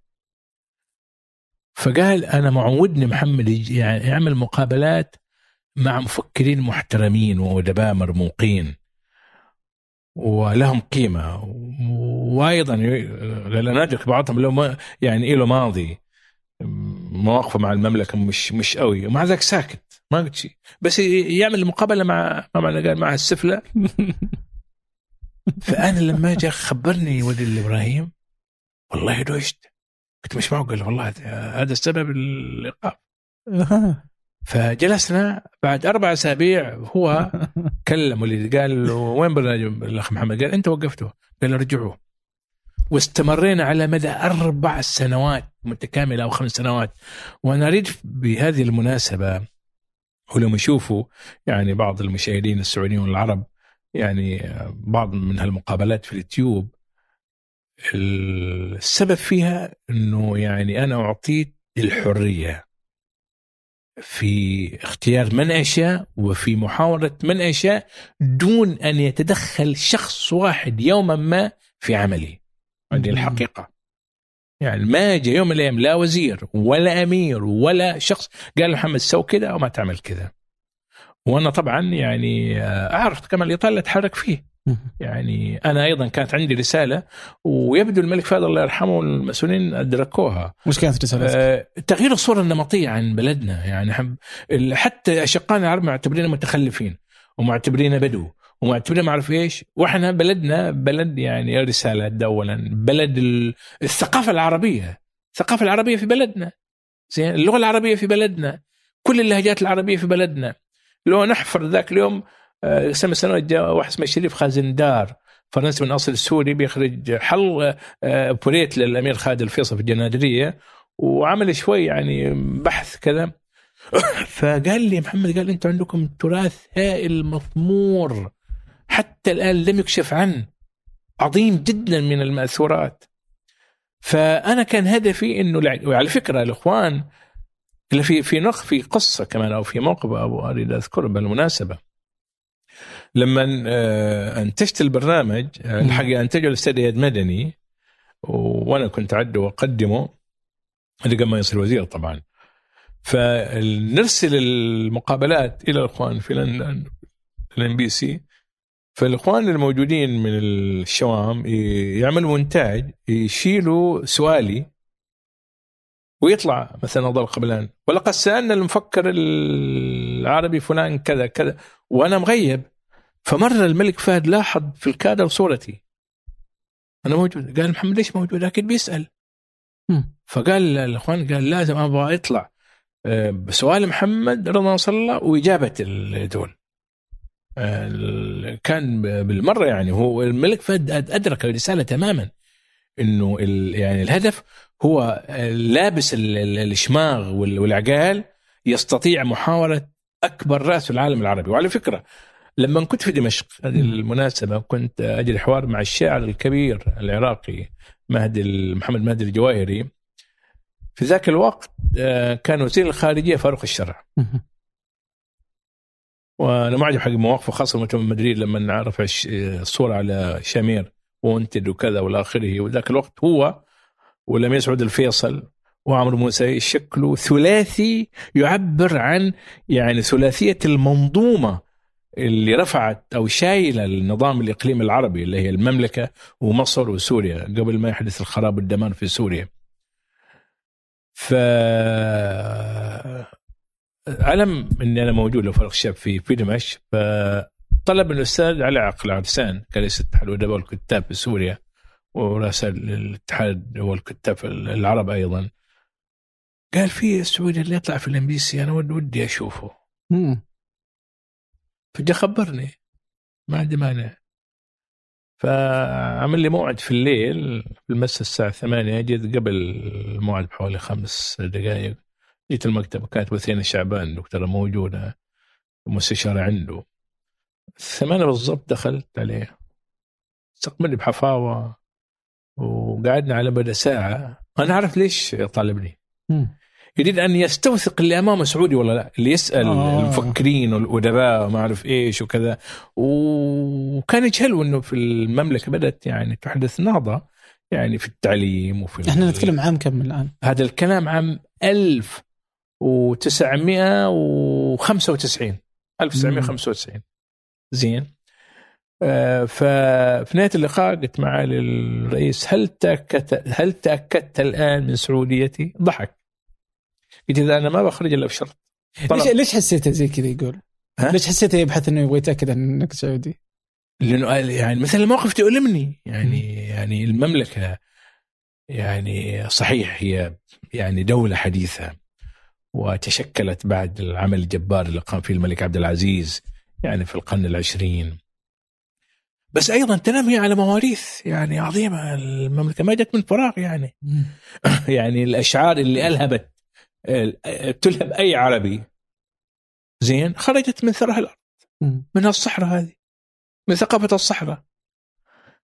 فقال أنا معودني محمد يعني يعمل مقابلات مع مفكرين محترمين وأدباء مرموقين. ولهم قيمة. وأيضا لأن أدرك بعضهم له يعني له ماضي مواقفه مع المملكة مش مش قوي. ومع ذلك ساكت. ما قلت شيء. بس يعمل مقابلة مع قال مع السفلة. فأنا لما جاء خبرني ولد الابراهيم والله دوشت. قلت مش معقول. والله هذا السبب الايقاف فجلسنا بعد أربع أسابيع هو كلم وليد قال له وين برنامج الأخ محمد؟ قال أنت وقفته. قال رجعوه واستمرينا على مدى أربع سنوات متكاملة أو خمس سنوات. وأنا اريد بهذه المناسبة ولما يشوفوا يعني بعض المشاهدين السعوديين والعرب يعني بعض من هالمقابلات في اليوتيوب السبب فيها إنه يعني أنا أعطيت الحرية. في اختيار من أشاء وفي محاولة من أشاء دون أن يتدخل شخص واحد يوما ما في عملي. هذه الحقيقة. يعني ما جاء يوم من الأيام لا وزير ولا أمير ولا شخص قال محمد سو كذا أو ما تعمل كذا. وأنا طبعا يعني أعرف كما الإطار اللي أتحرك فيه. يعني أنا أيضا كانت عندي رسالة ويبدو الملك فهد الله يرحمه والمسؤولين أدركوها.
وش كانت رسالتك؟
آه تغيير الصورة النمطية عن بلدنا. يعني حتى أشقائنا العرب معتبرين متخلفين ومعتبرين بدو ومعتبرين ما أعرف إيش. وإحنا بلدنا بلد يعني رسالة اولا بلد الثقافة العربية. الثقافة العربية في بلدنا. زين؟ اللغة العربية في بلدنا. كل اللهجات العربية في بلدنا. لو نحفر ذاك اليوم سنة سنوات جاء واحد اسمه شريف خازندار فرنسي من أصل سوري بيخرج حل آه، أوبريت للأمير خالد الفيصل في الجنادرية وعمل شوي يعني بحث كذا. فقال لي محمد قال أنتم عندكم تراث هائل مطمور حتى الآن لم يكشف عنه عظيم جدا من المأثورات. فأنا كان هدفي إنه وعلى فكرة الاخوان في في نق في قصة كمان أو في موقف أبو أريد أذكره بالمناسبة. لما آه، أنتجت البرنامج آه، الحقيقة أنتجه الاستاذ إياد مدني وأنا كنت اعده وأقدمه قبل ما يصير وزير طبعا. فنرسل المقابلات إلى الإخوان في لندن الام بي سي فالإخوان الموجودين من الشوام يعملوا مونتاج يشيلوا سؤالي ويطلع مثلا ضل قبلان ولقد سألنا المفكر العربي فلان كذا كذا. وأنا مغيب. فمره الملك فهد لاحظ في الكادر صورتي. أنا موجود. قال محمد ليش موجود؟ أكيد بيسأل. فقال الإخوان قال لازم أبغى يطلع آه، بسؤال محمد رضا نصر الله وإجابة دول آه، كان بالمرة يعني هو الملك فهد أدرك الرسالة تماما إنه يعني الهدف هو لابس الشماغ والعقال يستطيع محاولة أكبر رأس في العالم العربي. وعلى فكرة لما كنت في دمشق هذه المناسبة كنت أجري حوار مع الشاعر الكبير العراقي مهدي محمد مهدي الجواهري. في ذاك الوقت آه، كان وزير الخارجية فاروق الشرع. وأنا معجب حق مواقفه خاصة مؤتمر مدريد لما نعرف الصورة على شامير وانتد وكذا والى اخره وذاك الوقت هو والامير سعود الفيصل وعمرو موسى يشكلوا ثلاثي يعبر عن يعني ثلاثية المنظومة اللي رفعت أو شايلة النظام الإقليمي العربي اللي هي المملكة ومصر وسوريا قبل ما يحدث الخراب والدمار في سوريا. ف علم إني أنا موجود لو فاروق الشرع في في دمشق فطلب من الأستاذ علي عقلة عرسان كان رئيس اتحاد الادباء والكتاب في سوريا ورئاسة الاتحاد والكتاب العرب أيضا قال في السعودي اللي يطلع في الإم بي سي أنا ود- ودي
أشوفه.
فجاء خبرني. ما عندي مانع. فعمل لي موعد في الليل في المساء الساعة ثمانية جيت قبل الموعد بحوالي خمس دقائق جيت المكتب كانت وثينة شعبان دكتورة موجودة مستشارة عنده. ثمانية بالضبط دخلت عليه. استقبلني بحفاوة وقعدنا على مدى ساعة. أنا أعرف ليش طالبني. يريد أن يستوثق اللي أمامه سعودي ولا لا اللي يسأل
آه.
المفكرين والأدباء وما أعرف إيش وكذا وكان يجهلوا إنه في المملكة بدأت يعني تحدث نهضة يعني في التعليم وفي
إحنا نتكلم عام كم الآن؟
هذا الكلام عام 1995 1995 زين آه، ففي نهاية اللقاء قلت معالي الرئيس هل تاكدت هل تأكدت الآن من سعوديتي؟ ضحك إذا أنا ما بخرج إلا بشرط.
ليش ليش حسيته زي كذا يقول؟
ها؟
ليش حسيته يبحث إنه يبغى يتأكد إنك سعودي؟
لأنه يعني مثل الموقف تؤلمني يعني يعني المملكة يعني صحيح هي يعني دولة حديثة وتشكلت بعد العمل الجبار اللي قام فيه الملك عبد العزيز يعني في القرن العشرين بس أيضا تنمي على مواريث يعني عظيمة المملكة ما جت من فراغ يعني يعني الأشعار اللي الهبت تلهب أي عربي. زين خرجت من ثراء
الأرض.
من الصحراء هذه. من ثقافة الصحراء.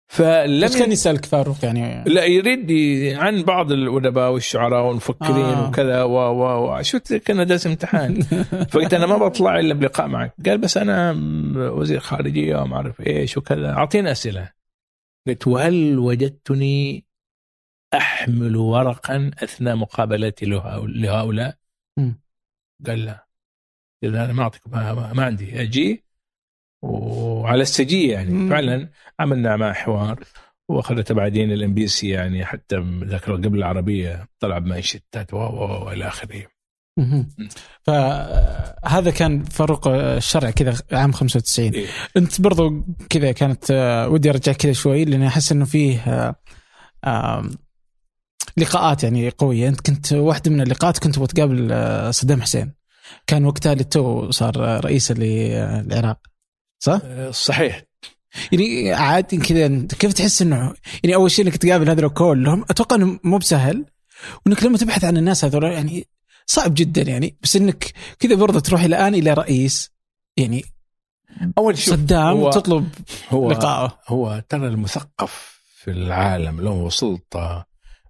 فلم
كان يسألك فاروق يعني.
لا يريد عن بعض الأدباء والشعراء والمفكرين
آه.
وكذا و و و شو كان داس امتحان. فقلت أنا ما بطلع إلا بلقاء معك. قال بس أنا وزير خارجية وما أعرف إيش وكذا. اعطينا أسئلة. قلت وهل وجدتني أحمل ورقا أثناء مقابلتي له- لهؤلاء؟ قال لا. قلت أنا ما أعطيك ما, ما, عندي. أجي وعلى السجية يعني.
مم.
فعلا عملنا معه حوار واخذته بعدين الام بي سي يعني حتى ذاك قبل العربية طلع بمانشيتات و- و- والى
آخره. فهذا كان فاروق الشرع كذا عام 95
إيه.
أنت برضو كذا كانت ودي أرجع كذا شوي لاني أحس إنه فيه آه، لقاءات يعني قوية. أنت كنت واحدة من اللقاءات كنت تبغى تقابل آه، صدام حسين. كان وقتها اللي تو صار آه، رئيس للعراق صح؟
آه، صحيح.
يعني عادي كذا كيف تحس إنه يعني أول شيء إنك تقابل هذول كلهم أتوقع إنه مو بسهل. وإنك لما تبحث عن الناس هذول يعني صعب جدا يعني. بس إنك كذا برضه تروح الان إلى رئيس. يعني
أول شوف
صدام
هو
تطلب
هو
لقائه
هو ترى المثقف في العالم له سلطة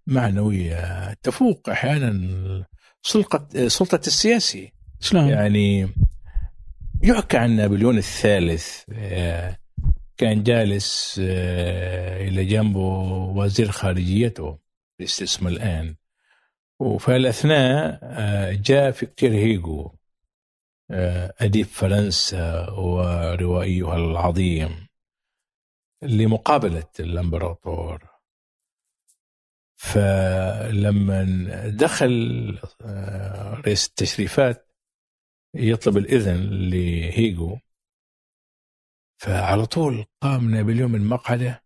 معنوية. تفوق أحيانا سلطه سلطه السياسي
شلون؟
يعني يحكى عن نابليون الثالث آه، كان جالس آه، إلى جنبه وزير خارجيته اللي اسمه الآن. وفي الاثناء آه، جاء فيكتور هيجو أديب فرنسا وروائيه العظيم لمقابلة الأمبراطور. فلما دخل آه، رئيس التشريفات يطلب الإذن لهيجو فعلى طول قام نابليون من مقعده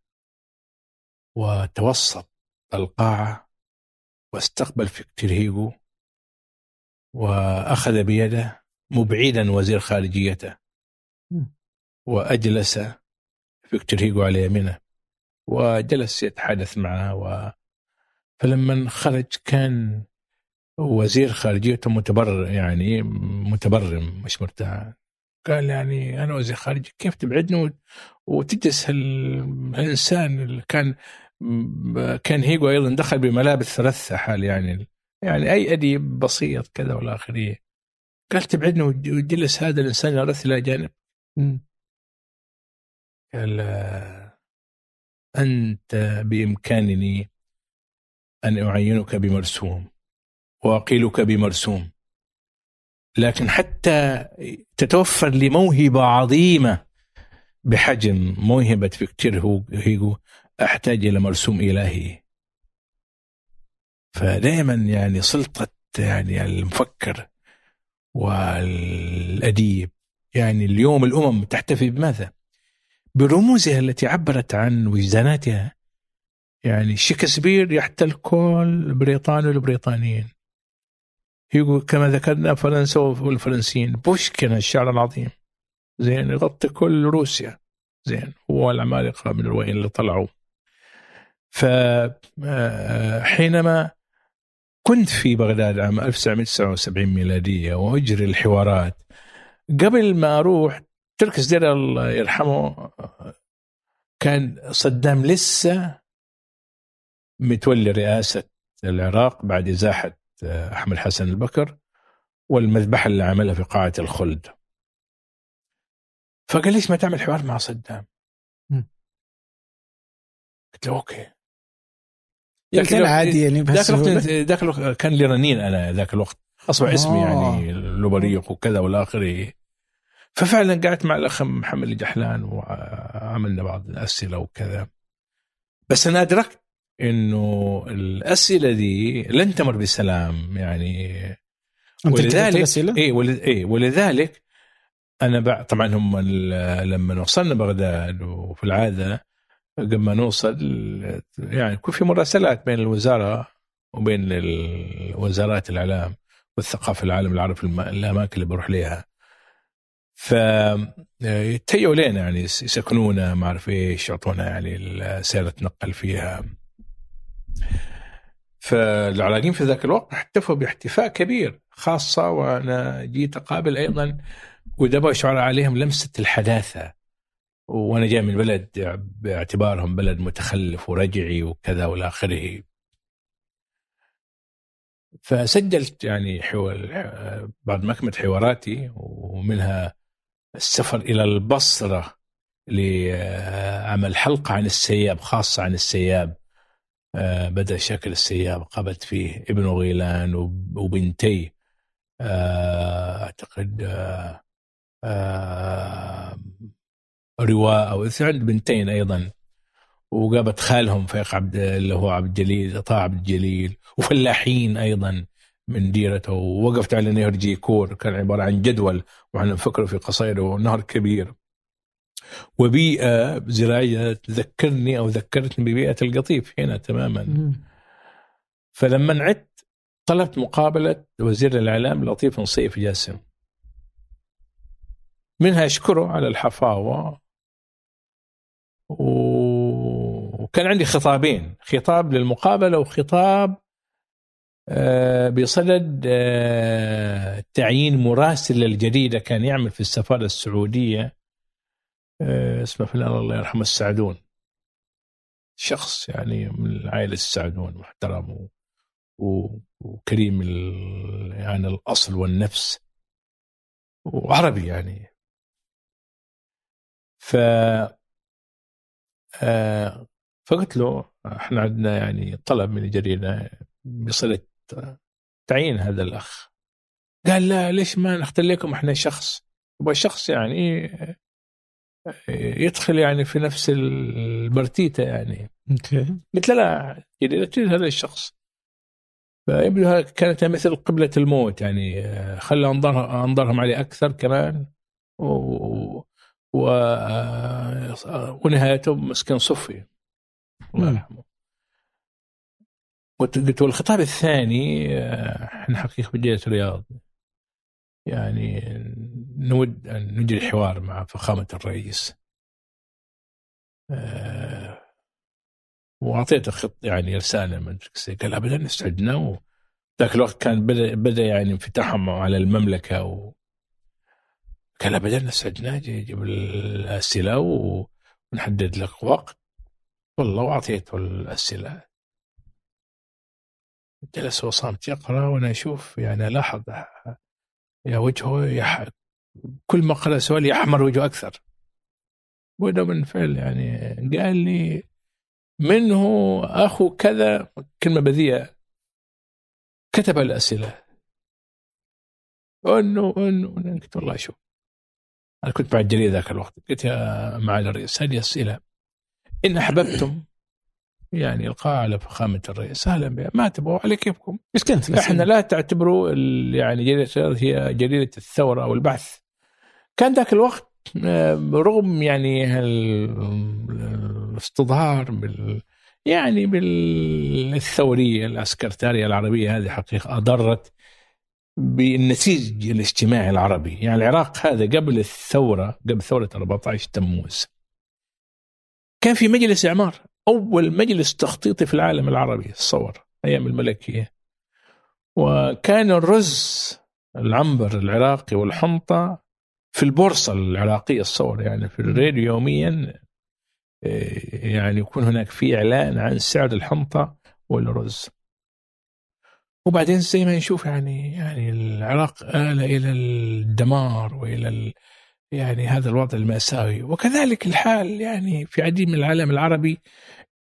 وتوسط القاعة واستقبل فيكتور هيجو وأخذ بيده مبعدا وزير خارجيته
مم.
وأجلس فيكتور هيجو على يمينه وجلس يتحدث معه و فلما خرج كان وزير خارجيته متبرر يعني متبرم مش مرتاح. قال يعني أنا وزير خارجية كيف تبعدني؟ وت- وتجلس هالإنسان اللي كان كان هيجو أيضا دخل بملابس ثلاث حال يعني يعني أي اديب بسيط كذا والى آخره. قال تبعدنا وج- وجلس هذا الإنسان يرث إلى جانب. قال أنت بإمكانني أن أعينك بمرسوم وأقيلك بمرسوم لكن حتى تتوفر لي موهبه عظيمة بحجم موهبة فيكتور هيجو أحتاج إلى مرسوم إلهي فدائما يعني سلطة يعني المفكر والأديب يعني اليوم الأمم تحتفي بماذا؟ برموزها التي عبرت عن وجداناتها يعني شكسبير يحتل كل البريطان والبريطانيين. يقول كما ذكرنا فرنسا والفرنسيين بوشكين الشعر العظيم. زين يغطي كل روسيا. زين هو العمالقة من الوين اللي طلعوا. فحينما كنت في بغداد عام 1979 ميلادية وأجري الحوارات قبل ما أروح تركس دير الله يرحمه كان صدام لسه متولي رئاسة العراق بعد إزاحة أحمد حسن البكر والمذبحة اللي عملها في قاعة الخلد. فقال ليش ما تعمل حوار مع صدام. قلت له أوكي.
يعني كان عادي يعني
ذاك الوقت ذاك الوقت كان ليرانين أنا ذاك الوقت. أصبح اسمي
آه.
يعني لوبريق وكذا والى آخره. ففعلا قعدت مع الأخ محمد الجحلان وعملنا بعض الأسئلة وكذا. بس أنا أدركت إنه الأسئلة دي لن تمر بسلام يعني. ولذلك؟ اي ول- إيه ولذلك أنا بع... طبعا هم ال- لما وصلنا بغداد وفي العادة قبل ما نوصل يعني يكون في مراسلات بين الوزارة وبين وزارات الإعلام والثقافة العالم العربي الم- الأماكن اللي بروح لها ف يتهيئوا لنا يعني يس- يسكنونا ما أعرف إيش يعطونا يعني سيارة نقل فيها. فالعراقيين في ذاك الوقت احتفوا باحتفاء كبير خاصة وأنا جيت أقابل أيضا ادباء شعراء عليهم لمسة الحداثة. وأنا جاي من بلد باعتبارهم بلد متخلف ورجعي وكذا والى اخره فسجلت يعني حوار بعد مكمة حواراتي ومنها السفر إلى البصرة لعمل حلقة عن السياب خاصة عن السياب. آه، بدأ شكل السياب قابلت فيه ابن غيلان وب- وبنتي. آه، أعتقد آه، رواء أو عند بنتين أيضا. وقابلت خالهم فيق عبد اللي هو عبد الجليل طه عبد الجليل وفلاحين أيضا من ديرته. ووقفت على نهر جيكور كان عبارة عن جدول وإحنا نفكر في قصيده نهر كبير. وبيئة زراعية تذكرني أو ذكرتني ببيئة القطيف هنا تماما. فلما عدت طلبت مقابلة وزير الإعلام لطيف نصيف جاسم. منها أشكره على الحفاوة. و- وكان عندي خطابين خطاب للمقابلة وخطاب آه، بصدد آه، تعيين مراسل للجريده كان يعمل في السفارة السعودية. آه، اسمه فلان الله يرحمه السعدون. شخص يعني من العائلة السعدون محترم وكريم يعني الأصل والنفس. وعربي يعني. ف آه، فقلت له إحنا عندنا يعني طلب من الجريده بصلة تعيين هذا الأخ. قال لا ليش ما نختار لكم إحنا شخص؟ يبغى شخص يعني يدخل يعني في نفس البرتيته يعني.
أوكي.
قلت له لا جريده تريد هذا الشخص. فيبدو كانت مثل قبلة الموت يعني خلى انظار انظارهم عليه أكثر كمان. و, و... ونهايته مسكين صفي الله
مم.
يرحمه. قلت والخطاب الثاني آه، إحنا حقيقة بداية الرياض يعني نود أن نجري حوار مع فخامة الرئيس. آه، وأعطيته خط يعني رسالة كيف. قال ابدا استعدنا. ذاك الوقت كان بدأ بدأ يعني انفتاحهم على المملكة و قال ابدا استعدنا جي- جيب الأسئلة ونحدد لك وقت. والله وأعطيته الأسئلة. جلس وصامت يقرأ وأنا أشوف يعني ألاحظ يا وجهه يح... كل ما قرأ سؤال يحمر وجهه أكثر. وده بالفعل يعني قال لي منه أخو كذا. كلمة بذيئة. كتب الأسئلة. أنه أنه قلت والله شوف أنا كنت مع الجريده ذاك الوقت. قلت يا معالي الرئيس هذه أسئلة. إن أحببتم يعني إلقاء على فخامة الرئيس. أهلا بها ما تبغوا على كيفكم.
كانت
إحنا لا تعتبروا يعني جريدة هي جريدة الثورة أو البحث. كان ذاك الوقت آه، رغم يعني ال- الاستظهار بال يعني بالثورية الاسكرتاريه العربية هذه حقيقة أضرت بالنسيج الاجتماعي العربي. يعني العراق هذا قبل الثورة قبل ثورة 14 تموز كان في مجلس إعمار. أول مجلس تخطيطي في العالم العربي تصور أيام الملكية. وكان الرز العنبر العراقي والحنطة في البورصة العراقية تصور يعني في الراديو يوميا إيه، يعني يكون هناك في إعلان عن سعر الحنطة والرز. وبعدين زي ما نشوف يعني يعني العراق آل إلى الدمار وإلى ال يعني هذا الوضع المأساوي. وكذلك الحال يعني في عديد من العالم العربي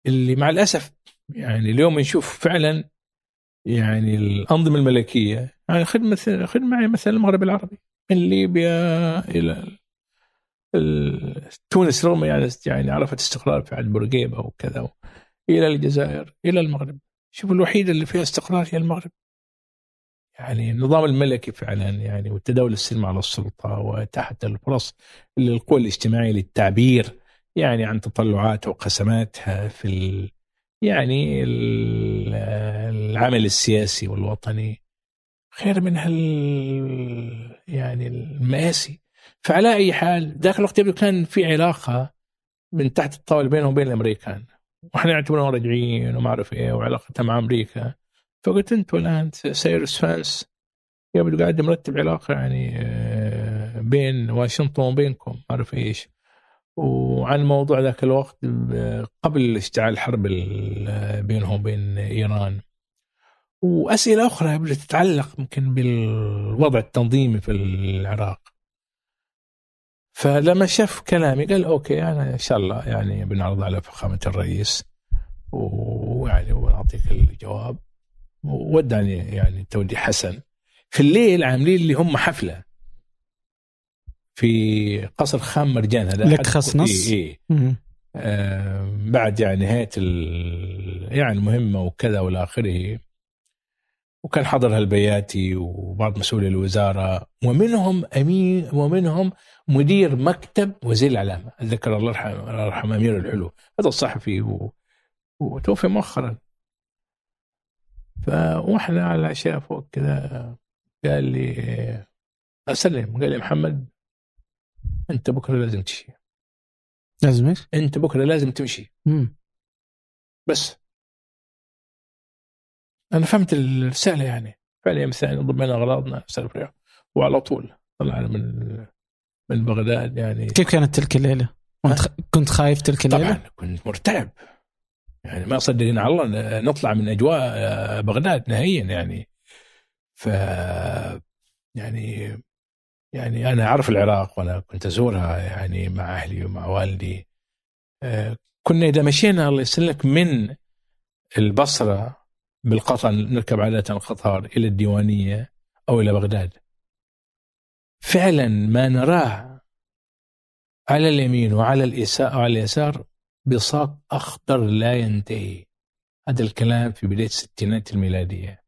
اللي مع الأسف يعني اليوم نشوف فعلا يعني الأنظمة الملكية يعني خد مثل خد معي مثلا المغرب العربي من ليبيا إلى ال- تونس رغم يعني يعني عرفت استقرار في عهد بورقيبة وكذا إلى الجزائر إلى المغرب. شوف الوحيدة اللي فيها استقرار هي المغرب. يعني النظام الملكي فعلا يعني والتداول السلمي على السلطة وتحت الفرص للقوى الاجتماعية للتعبير يعني عن تطلعاتها وقسماتها في ال يعني ال- العمل السياسي والوطني خير من هال يعني المآسي. فعلى أي حال ذاك الوقت يبدو كان في علاقة من تحت الطاولة بينهم وبين الأمريكان. وإحنا نعتبرهم راجعين وما أعرف إيه وعلاقتها مع أمريكا. فقلت أنتوا الآن سايرس فانس يبدو قاعد مرتب علاقة يعني آه، بين واشنطن وبينكم ما أعرف إيش. وعن موضوع ذاك الوقت قبل اشتعال الحرب ال- بينهم وبين إيران. وأسئلة أخرى تتعلق يمكن بالوضع التنظيمي في العراق. فلما شاف كلامي قال okay أنا إن شاء الله يعني بنعرض على فخامة الرئيس. ويعني ونعطيك الجواب. وداني يعني تودي حسن. في الليل عاملين لي هم حفلة. في قصر خام مرجان هذا.
لك
أحد-
خص نص؟
إيه. إيه.
مم.
آه بعد يعني نهاية يعني المهمة وكذا والى آخره. وكان حضرها البياتي وبعض مسؤولي الوزارة. ومنهم أمين ومنهم مدير مكتب وزير الإعلام. أتذكر الله يرحمه أمير الحلو. هذا الصحفي و... وتوفي مؤخرا. ف وإحنا على العشاء فوق كذا. قال لي أسلم. قال لي محمد أنت بكرة لازم تمشي
لازم إيش؟
أنت بكرة لازم تمشي.
مم.
بس. أنا فهمت الرساله يعني. فعلا يوم الثاني ضمنا أغراضنا وعلى طول. طلعنا من من بغداد يعني.
كيف كانت تلك الليلة؟ وانت خ- كنت خايف تلك الليلة؟
طبعا كنت مرتعب. يعني ما صدقنا على الله نطلع من أجواء بغداد نهائيا يعني. ف يعني يعني أنا أعرف العراق وأنا كنت أزورها يعني مع أهلي ومع والدي. آه، كنا إذا مشينا الله يسلمك من البصرة بالقطر نركب عادة القطار إلى الديوانية أو إلى بغداد. فعلا ما نراه على اليمين وعلى اليسار وعلى اليسار بساط أخضر لا ينتهي. هذا الكلام في بداية الستينات الميلادية.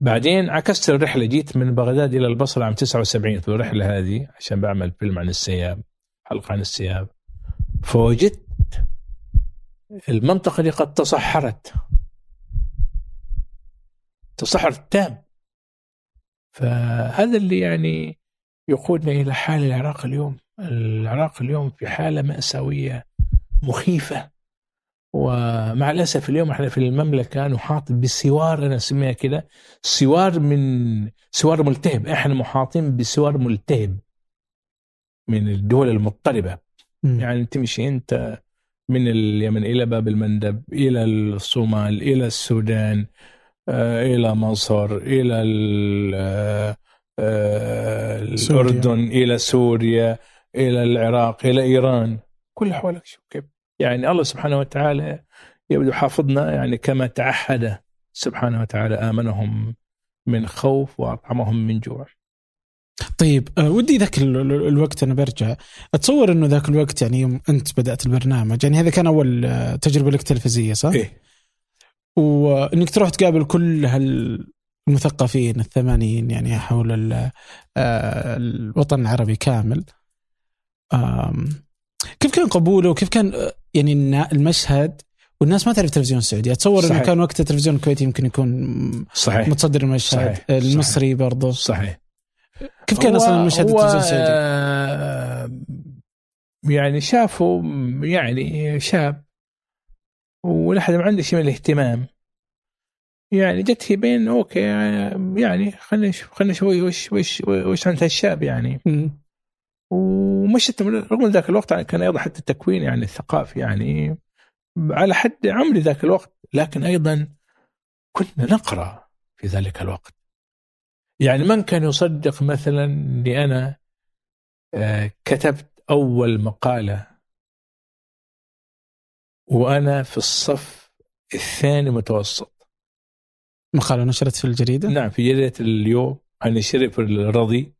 بعدين عكست الرحلة جيت من بغداد إلى البصرة عام 79 في الرحلة هذه عشان بعمل فيلم عن السياب حلقه عن السياب. فوجدت المنطقة دي قد تصحرت. تصحر تام. فهذا اللي يعني يقودنا إلى حال العراق اليوم. العراق اليوم في حالة مأساوية مخيفة. ومع الأسف اليوم إحنا في المملكة نحاط بسوار أنا أسميها كده سوار من سوار ملتهب إحنا محاطين بسوار ملتهب من الدول المضطربة
مم.
يعني تمشي أنت من اليمن إلى باب المندب إلى الصومال إلى السودان آه، إلى مصر إلى ال- آه، آه،. الأردن إلى سوريا إلى العراق إلى إيران كل حولك شوف كيف يعني الله سبحانه وتعالى يبدو حافظنا يعني كما تعهد سبحانه وتعالى آمنهم من خوف وأطعمهم من جوع
طيب آه، ودي ذاك ال- ال- الوقت أنا برجع أتصور إنه ذاك الوقت يعني يوم أنت بدأت البرنامج يعني هذا كان أول آه، تجربة لك تلفزيونيه صح؟
إيه.
وإنك تروح تقابل كل هالمثقفين الثمانين يعني حول آه، الوطن العربي كامل كيف كان قبوله؟ وكيف كان يعني المشهد؟ والناس ما تعرف التلفزيون السعودي أتصور إنه
صحيح.
كان وقت التلفزيون الكويتي يمكن يكون
صحيح.
متصدر المشهد.
صحيح.
المصري برضه
صحيح.
كيف كان أصلا المشهد التلفزيون السعودي؟
آه، يعني شافوا يعني شاب ولحد ما عنده شيء من الاهتمام. يعني جت هي بين أوكي يعني خلينا خلينا نشوف وش وش وش عند هالشاب يعني.
مم.
ومشت رغم ذاك الوقت يعني كان أيضا حتى التكوين يعني الثقافي يعني على حد عمري ذاك الوقت لكن أيضا كنا نقرأ في ذلك الوقت. يعني من كان يصدق مثلا إني أنا آه، كتبت أول مقالة وأنا في الصف الثاني متوسط.
مقالة نشرت في الجريدة؟
نعم في جريدة اليوم عن شريف الرضي.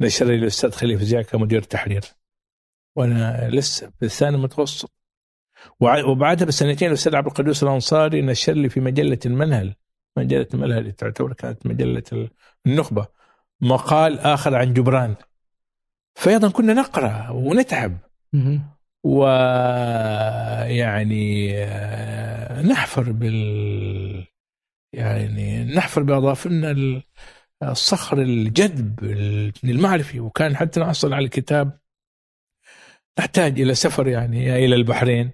نشر لي الأستاذ خليفة زيع كمدير تحرير وأنا لسه في الثاني متوسط. وع- وبعدها بسنتين الأستاذ عبد القدوس الأنصاري نشر لي في مجلة المنهل. مجلة المنهل تعتبر كانت مجلة النخبة. مقال آخر عن جبران. فايضا كنا نقرأ ونتعب. ويعني آه، نحفر بال يعني نحفر بأظافرنا الصخر الجذب المعرفي وكان حتى نحصل على الكتاب نحتاج إلى سفر يعني إلى البحرين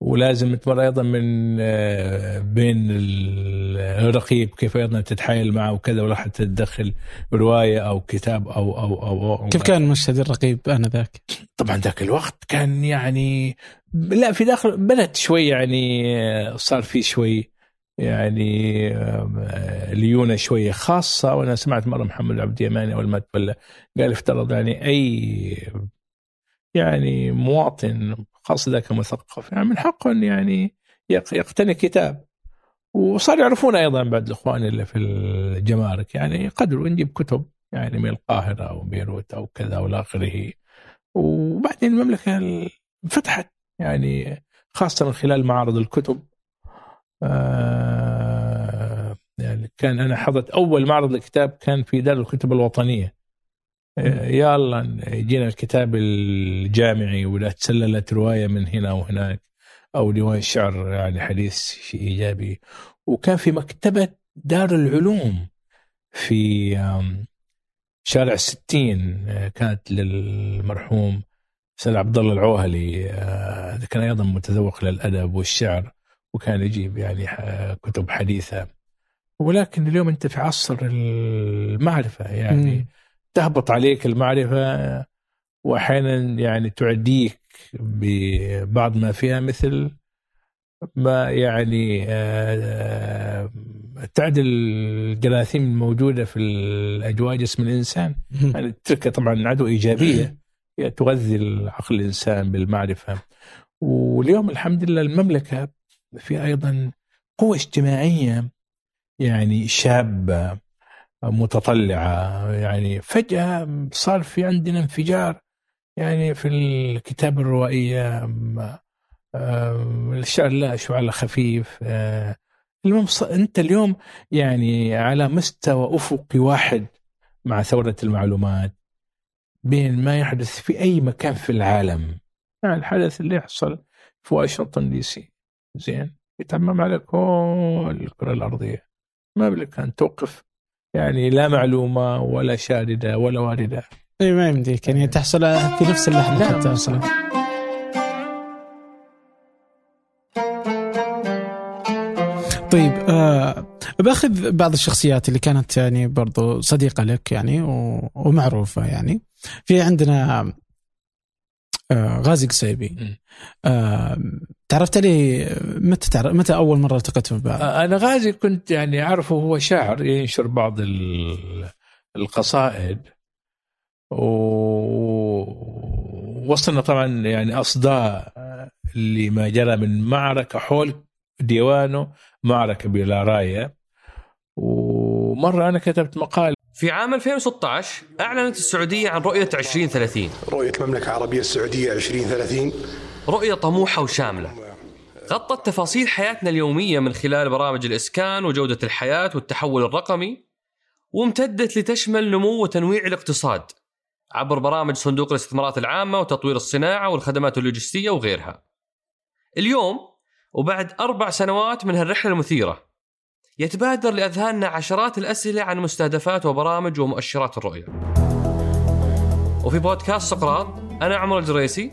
ولازم تمر أيضا من آه، بين ال- الرقيب كيف أيضا تتحايل معه وكذا ولا حتى تدخل رواية أو كتاب أو أو أو, أو
كيف كان مشهد الرقيب انذاك؟
طبعا ذاك الوقت كان يعني لا في داخل بدات شوي يعني صار في شوي يعني آه، ليونة شوية خاصة وأنا سمعت مرة محمد عبد اليماني أول ما تولى قال افترض يعني أي يعني مواطن خاصه ذاك مثقف يعني من حقه أن يعني يق- يقتني كتاب. وصار يعرفون أيضا بعد الإخوان اللي في الجمارك يعني قدروا نجيب كتب يعني من القاهرة أو بيروت أو كذا والى آخره. وبعدين المملكة فتحت يعني خاصة من خلال معارض الكتب. آه، يعني كان أنا حضرت أول معرض للكتاب كان في دار الكتب الوطنية. آه، يلا يجينا الكتاب الجامعي ولا تسللت رواية من هنا وهناك أو رواية شعر يعني حديث شيء إيجابي. وكان في مكتبة دار العلوم في شارع الستين آه، كانت للمرحوم أستاذ عبد الله العوهلي. آه، كان أيضا متذوق للأدب والشعر. وكان يجيب يعني كتب حديثة. ولكن اليوم أنت في عصر المعرفة يعني
مم.
تهبط عليك المعرفة وأحيانا يعني تعديك ببعض ما فيها مثل ما يعني آه، تعدل الجراثيم الموجودة في الأجواء جسم الإنسان. يعني تلك طبعا عدوى إيجابية هي تغذي العقل الإنسان بالمعرفة. واليوم الحمد لله المملكة في أيضا قوة اجتماعية يعني شابة متطلعة يعني فجأة صار في عندنا انفجار يعني في الكتاب آم، الشعر لا شو على خفيف آه، المهم أنت اليوم يعني على مستوى افقي واحد مع ثورة المعلومات بين ما يحدث في أي مكان في العالم يعني الحدث اللي يحصل في واشنطن دي سي. زين يتعمم على كل الكرة الأرضية. ما بلك أن توقف يعني لا معلومة ولا شاردة ولا واردة.
إي ما يمديك يعني تحصل في نفس اللحظة
نعم،
حتى أصلا طيب آه بأخذ بعض الشخصيات اللي كانت يعني برضو صديقة لك يعني ومعروفة يعني. في عندنا غازي قصيبي. آه تعرفت عليه متى تعرف متى أول مرة التقيت ببعض؟
أنا غازي كنت يعني أعرفه هو شاعر ينشر بعض ال- القصائد ووصلنا طبعا يعني أصداء لما جرى من معركة حول ديوانه معركة بلا راية ومرة أنا كتبت مقال
في عام 2016 أعلنت السعودية عن رؤية 2030
رؤية المملكة العربية السعودية 2030
رؤية طموحة وشاملة. غطت تفاصيل حياتنا اليومية من خلال برامج الإسكان وجودة الحياة والتحول الرقمي وامتدت لتشمل نمو وتنويع الاقتصاد عبر برامج صندوق الاستثمارات العامة وتطوير الصناعة والخدمات اللوجستية وغيرها. اليوم وبعد أربع سنوات من هالرحلة المثيرة يتبادر لأذهاننا عشرات الأسئلة عن مستهدفات وبرامج ومؤشرات الرؤية. وفي بودكاست سقراط أنا عمر الجريسي.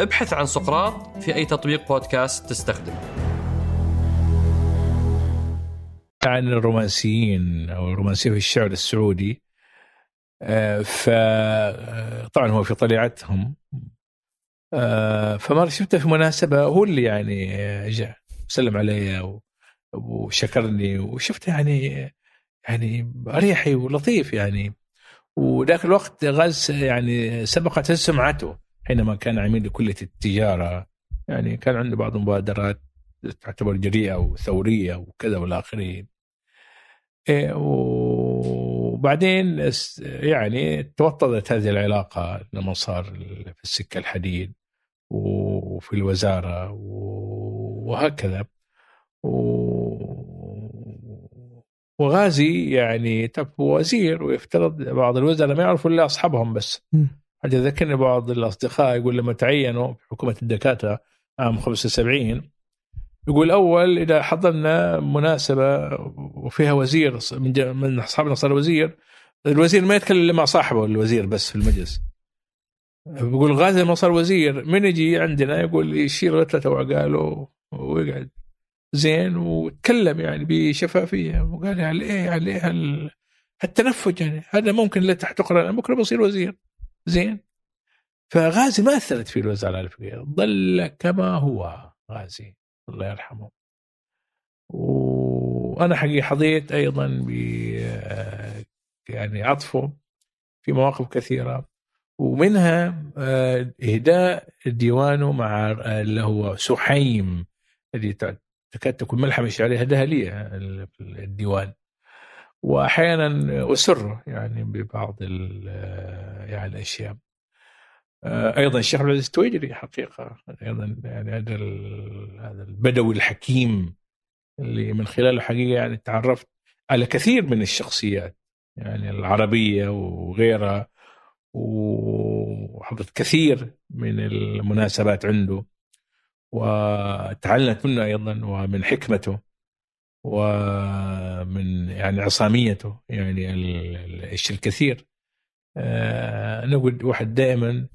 ابحث عن سقراط في أي تطبيق بودكاست تستخدم
عن الرومانسيين أو الرومانسية في الشعر السعودي آه، ف آه، هو في طليعتهم آه، فمره شفته في مناسبة هو اللي يعني جاء سلم علي وشكرني وشفته يعني يعني أريحي ولطيف يعني. وذاك الوقت غاز يعني سبقت سمعته حينما كان عميد لكليه التجارة يعني كان عنده بعض المبادرات تعتبر جريئة وثورية وكذا والى اخره. إيه، وبعدين يعني توطدت هذه العلاقة لما صار في السكة الحديد وفي الوزارة وهكذا وغازي يعني وزير ويفترض بعض الوزراء ما يعرفوا إلا أصحابهم بس. حتى ذكرني بعض الأصدقاء يقول لما تعينوا في حكومه الدكاترة عام 75 يقول اول إذا حضرنا مناسبة وفيها وزير من من اصحابنا صار وزير الوزير ما يتكلم مع صاحبه الوزير بس في المجلس. بيقول غازي لما صار وزير من يجي عندنا يقول يشيل رتلته وعقاله ويقعد. زين وتكلم يعني بشفافية. وقال يعني إيه يعني إيه التنفج يعني. هذا ممكن لا تحت بكرة بصير وزير. زين. فغازي ما أثرت فيه الوزارة على فكره ظل كما هو غازي الله يرحمه. وأنا حقيقه حظيت أيضا ب يعني عطفه في مواقف كثيرة. ومنها آه، إهداء ديوانه مع آه، اللي هو سحيم الذي تع- تكاد تكون ملحمه شعريه هداها لي آه، في الديوان. وأحيانا اسره يعني ببعض يعني الأشياء. آه، أيضا الشيخ عبد العزيز التويجري حقيقة أيضا يعني هذا هذا البدوي الحكيم اللي من خلاله حقيقة يعني تعرفت على كثير من الشخصيات يعني العربية وغيرها وحضرت كثير من المناسبات عنده وتعلمت منه أيضا ومن حكمته. ومن يعني عصاميته يعني ال- ال- الشيء الكثير. آه، قلت واحد دائما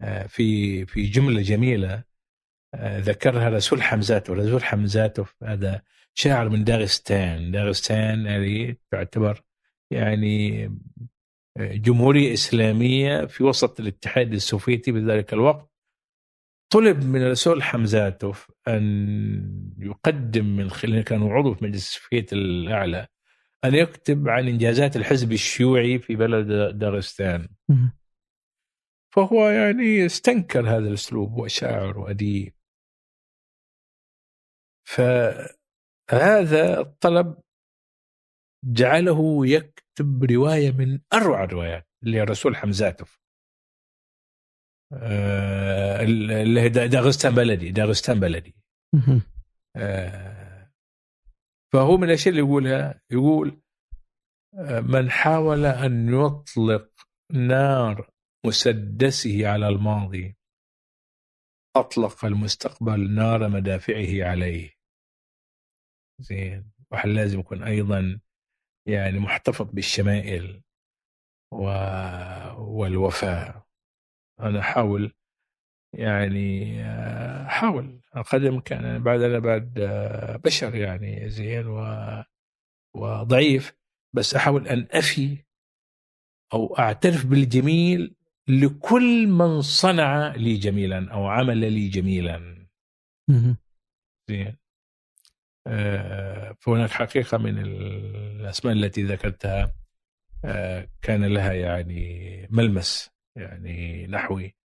آه، في في جملة جميلة آه، ذكرها رسول حمزاته رسول حمزاته هذا شاعر من داغستان. داغستان هذه تعتبر يعني جمهورية إسلامية في وسط الاتحاد السوفيتي بذلك الوقت. طلب من رسول حمزاتوف أن يقدم من خلال كانوا عضو في مجلس السوفيت الأعلى أن يكتب عن إنجازات الحزب الشيوعي في بلد داغستان
مم.
فهو يعني استنكر هذا الأسلوب وشاعر وأديب فهذا الطلب جعله يكتب رواية من أروع الروايات اللي هي رسول حمزاتوف اللي هي دا- داغستان بلدي داغستان بلدي. آه، فهو من الأشياء اللي يقولها يقول آه، من حاول أن يطلق نار مسدسه على الماضي أطلق المستقبل نار مدافعه عليه. زين واحد لازم يكون أيضا يعني محتفظ بالشمائل و... والوفاء. أنا أحاول يعني أحاول قدر الإمكان بعد أنا بعد بشر يعني زين و... وضعيف بس أحاول أن أفي أو أعترف بالجميل لكل من صنع لي جميلا أو عمل لي جميلا. زين. آه، فهناك حقيقة من الأسماء التي ذكرتها آه، كان لها يعني ملمس. يعني نحوي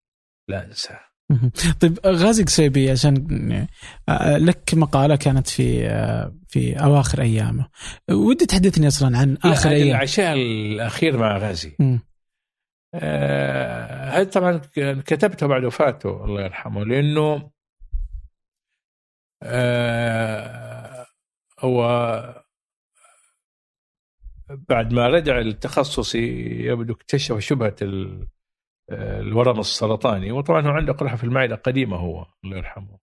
لا أنساه
مهم. طيب غازي قصيبي عشان آه، لك مقالة كانت في آه، في أواخر أيامه ودي تحدثني أصلا عن
آخر
أيام
العشاء الأخير مع غازي. آه، هذا طبعا كتبته بعد وفاته الله يرحمه لأنه آه، هو بعد ما رجع لتخصصي يبدو اكتشف شبهة ال- الورم السرطاني. وطبعا هو عنده قرحة في المعدة قديمة هو الله يرحمه.